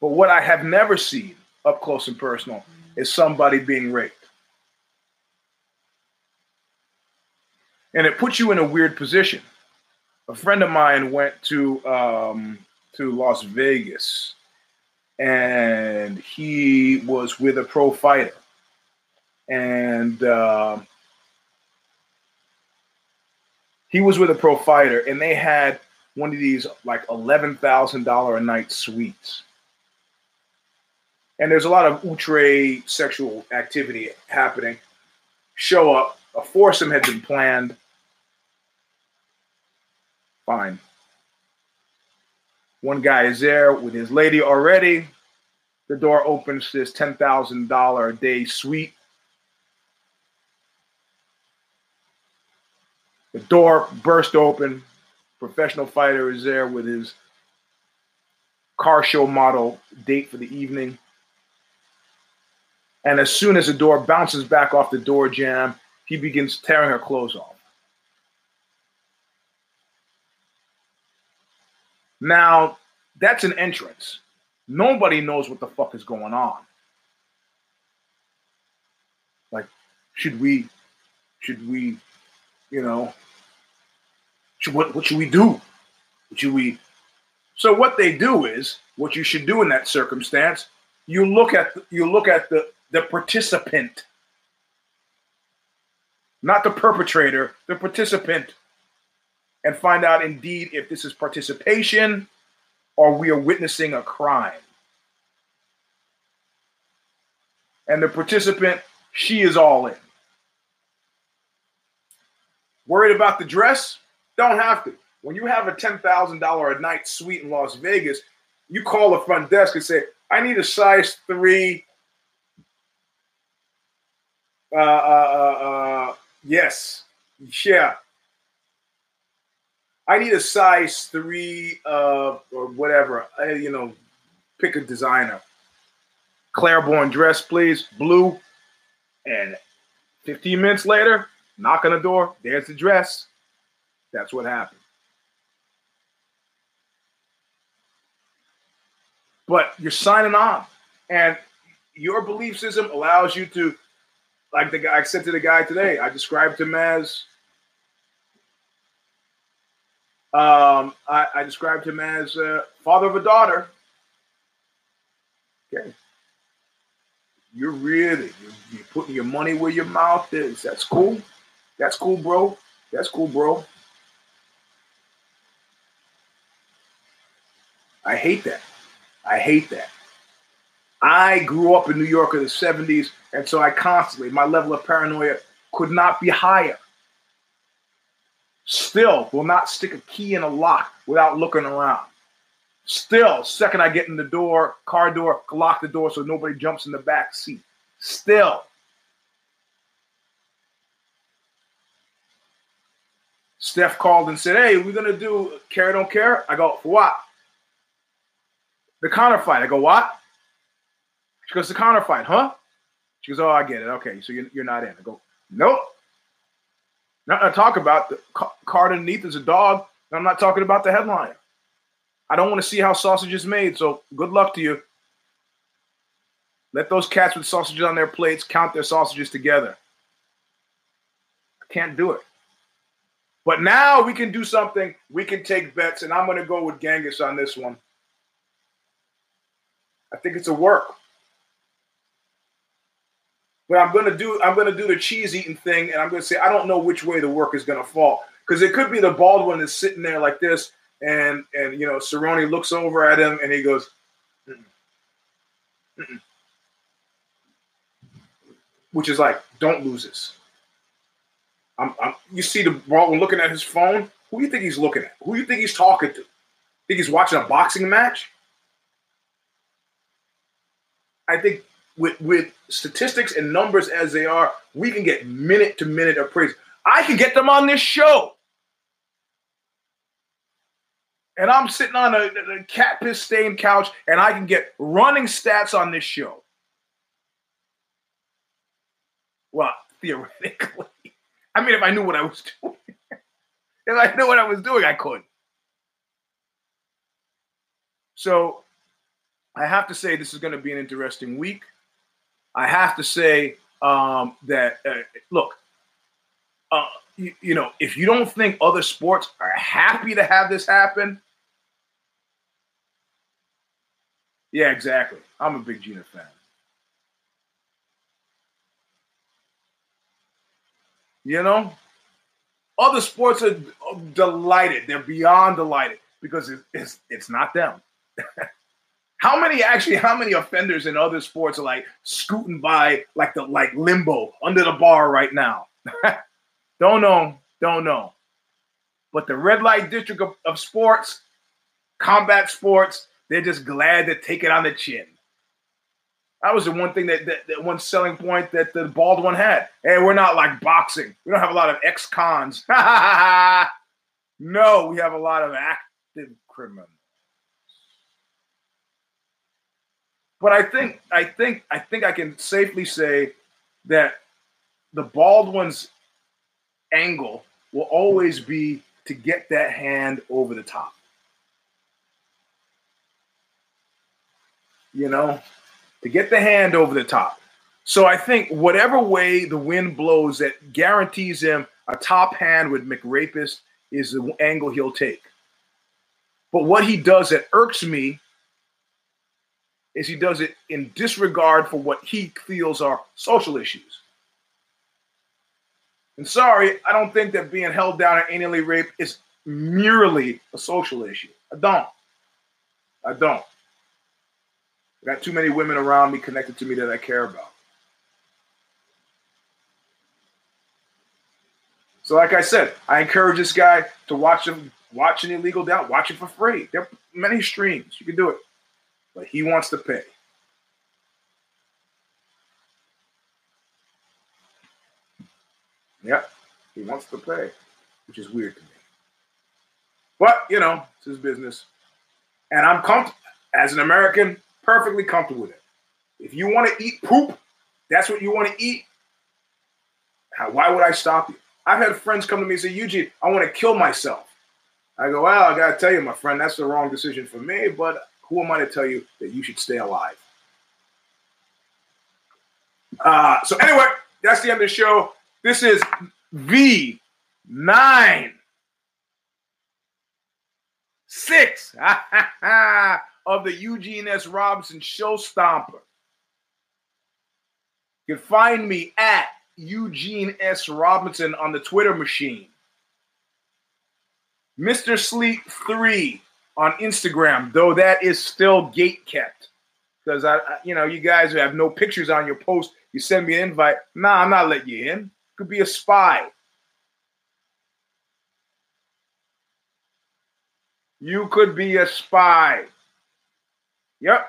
But what I have never seen up close and personal is somebody being raped. And it puts you in a weird position. a friend of mine went to um, to Las Vegas, and he was with a pro fighter, and uh, he was with a pro fighter, and they had one of these like eleven thousand dollar a night suites. And there's a lot of outre sexual activity happening. Show up, a foursome had been planned. Fine. One guy is there with his lady already. The door opens to this $10,000 a day suite. The door burst open. Professional fighter is there with his car show model date for the evening. And as soon as the door bounces back off the door jamb, he begins tearing her clothes off. Now, that's an entrance. Nobody knows what the fuck is going on. Like, should we, should we, you know, should, what, what should we do? What should we? So what they do is, what you should do in that circumstance, you look at you look at the the participant, not the perpetrator, the participant, and find out indeed if this is participation or we are witnessing a crime. And the participant, she is all in. Worried about the dress? Don't have to. When you have a $10,000 a night suite in Las Vegas, you call the front desk and say, I need a size three uh, uh, uh, uh, yes. Yeah. I need a size three uh, or whatever. I, you know, pick a designer. Claiborne dress, please. Blue. And 15 minutes later, knock on the door. There's the dress. That's what happened. But you're signing on. And your belief system allows you to like the guy I said to the guy today, I described him as um, I, I, described him as uh, father of a daughter. Okay. You're really you're, you're putting your money where your mouth is. That's cool. That's cool, bro. That's cool, bro. I hate that. I hate that. I grew up in New York in the 70s, and so I constantly, my level of paranoia could not be higher. Still will not stick a key in a lock without looking around. Still, second I get in the door, car door, lock the door so nobody jumps in the back seat. Still. Steph called and said, Hey, we're gonna do care don't care. I go, what? The counter fight. I go, what? She goes, the counterfight, huh? She goes, oh, I get it. Okay, so you're, you're not in. I go, nope. Not to talk about the card underneath is a dog. I'm not talking about the headline. I don't want to see how sausage is made. So good luck to you. Let those cats with sausages on their plates count their sausages together. I can't do it. But now we can do something. We can take bets, and I'm going to go with Genghis on this one. I think it's a work. But I'm gonna do I'm gonna do the cheese eating thing, and I'm gonna say I don't know which way the work is gonna fall because it could be the bald one is sitting there like this, and and you know Cerrone looks over at him and he goes, Mm-mm. Mm-mm. which is like don't lose this. I'm, I'm, you see the bald one looking at his phone. Who do you think he's looking at? Who do you think he's talking to? Think he's watching a boxing match? I think with with statistics and numbers as they are, we can get minute to minute appraisal. I can get them on this show. And I'm sitting on a, a cat piss stained couch and I can get running stats on this show. Well, theoretically. I mean, if I knew what I was *laughs* doing, if I knew what I was doing, I could. So I have to say, this is going to be an interesting week. I have to say um, that uh, look, uh, you, you know, if you don't think other sports are happy to have this happen, yeah, exactly. I'm a big Gina fan. You know, other sports are delighted. They're beyond delighted because it's it's not them. *laughs* how many actually? How many offenders in other sports are like scooting by like the like limbo under the bar right now? *laughs* don't know, don't know. But the red light district of, of sports, combat sports, they're just glad to take it on the chin. That was the one thing that, that, that one selling point that the bald one had. Hey, we're not like boxing. We don't have a lot of ex-cons. *laughs* no, we have a lot of active criminals. But I think I think I think I can safely say that the bald one's angle will always be to get that hand over the top. You know, to get the hand over the top. So I think whatever way the wind blows that guarantees him a top hand with McRapist is the angle he'll take. But what he does that irks me is he does it in disregard for what he feels are social issues. And sorry, I don't think that being held down and anally raped is merely a social issue. I don't. I don't. I got too many women around me connected to me that I care about. So, like I said, I encourage this guy to watch him watch an illegal doubt, watch it for free. There are many streams. You can do it. But he wants to pay. Yep, he wants to pay, which is weird to me. But, you know, it's his business. And I'm comfortable, as an American, perfectly comfortable with it. If you want to eat poop, that's what you want to eat. How, why would I stop you? I've had friends come to me and say, Eugene, I want to kill myself. I go, well, I got to tell you, my friend, that's the wrong decision for me, but who am I to tell you that you should stay alive? Uh, so, anyway, that's the end of the show. This is V9 6 *laughs* of the Eugene S. Robinson Show Stomper. You can find me at Eugene S. Robinson on the Twitter machine. Mr. Sleep 3 on Instagram, though that is still gate kept. Because I, you know, you guys have no pictures on your post. You send me an invite. Nah, I'm not letting you in. Could be a spy. You could be a spy. Yep.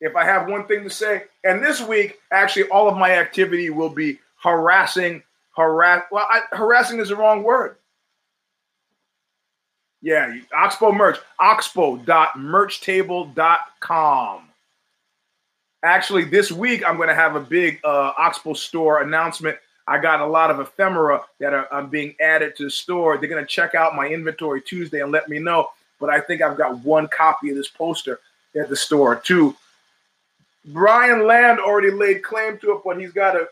If I have one thing to say, and this week, actually, all of my activity will be harassing, harass. Well, I, harassing is the wrong word. Yeah, Oxbow merch, oxbow.merchtable.com. Actually, this week I'm going to have a big uh, Oxbow store announcement. I got a lot of ephemera that are, are being added to the store. They're going to check out my inventory Tuesday and let me know. But I think I've got one copy of this poster at the store too. Brian Land already laid claim to it, but he's got a.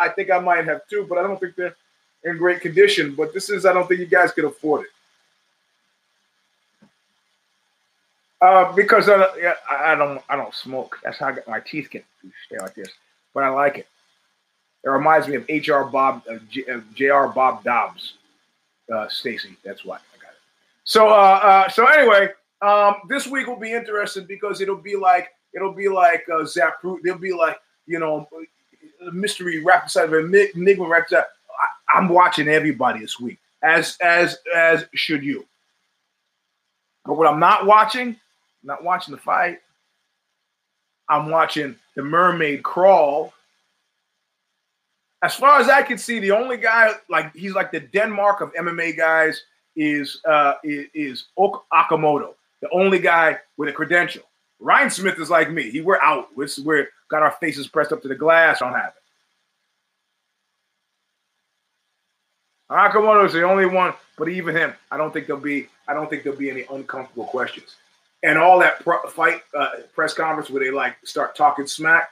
I think I might have two, but I don't think they're in great condition. But this is, I don't think you guys can afford it. Uh, because I, I don't, I don't smoke. That's how I get my teeth can stay like this. But I like it. It reminds me of H.R. Bob, uh, J.R. Bob Dobbs, uh, Stacy. That's why I got it. So, uh, uh, so anyway, um, this week will be interesting because it'll be like it'll be like uh, Zap There'll be like you know mystery wrapped inside of an enigma wrapped inside. I, I'm watching everybody this week, as as as should you. But what I'm not watching, not watching the fight. I'm watching the mermaid crawl. As far as I can see, the only guy like he's like the Denmark of MMA guys is uh, is, is Okamoto the only guy with a credential. Reinsmith is like me. He we're out. We're, we're got our faces pressed up to the glass. Don't have it. Okamoto is the only one, but even him, I don't think there'll be. I don't think there'll be any uncomfortable questions. And all that fight uh, press conference where they like start talking smack,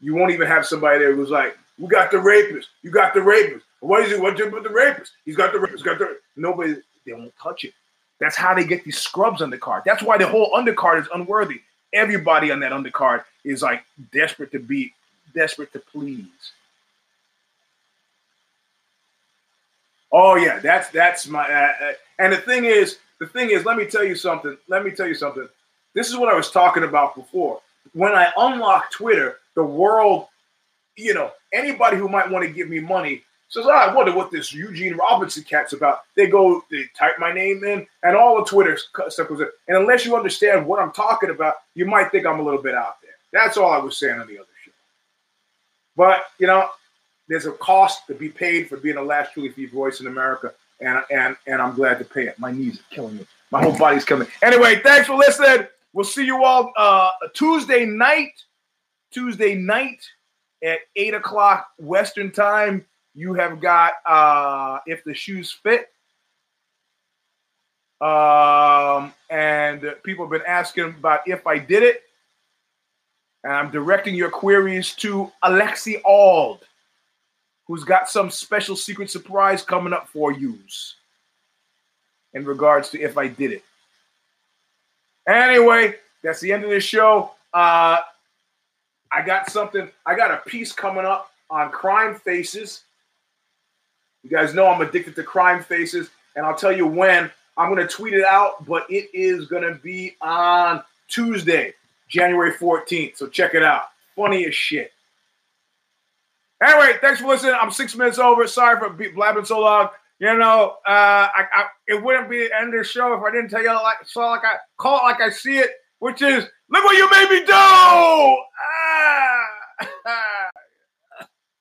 you won't even have somebody there who's like, "We got the rapist. You got the rapist." What is it? What with the rapist? He's got the rapist. Got the nobody. They won't touch it. That's how they get these scrubs on the card. That's why the whole undercard is unworthy. Everybody on that undercard is like desperate to be, desperate to please. Oh yeah, that's that's my. Uh, uh, and the thing is, the thing is, let me tell you something. Let me tell you something. This is what I was talking about before. When I unlock Twitter, the world, you know, anybody who might want to give me money says, oh, I wonder what this Eugene Robinson cat's about. They go, they type my name in, and all the Twitter stuff goes in. And unless you understand what I'm talking about, you might think I'm a little bit out there. That's all I was saying on the other show. But, you know, there's a cost to be paid for being the last truly free voice in America, and and and I'm glad to pay it. My knees are killing me. My whole body's me. Anyway, thanks for listening. We'll see you all uh, Tuesday night. Tuesday night at eight o'clock Western time. You have got uh, if the shoes fit. Um, and people have been asking about if I did it. And I'm directing your queries to Alexi Ald, who's got some special secret surprise coming up for yous in regards to if I did it. Anyway, that's the end of the show. Uh, I got something, I got a piece coming up on crime faces. You guys know I'm addicted to crime faces, and I'll tell you when. I'm going to tweet it out, but it is going to be on Tuesday, January 14th. So check it out. Funny as shit. Anyway, thanks for listening. I'm six minutes over. Sorry for blabbing so long. You know, uh, I, I, it wouldn't be the end of the show if I didn't tell you like so like I call it like I see it, which is look what you made me do. Ah. *laughs*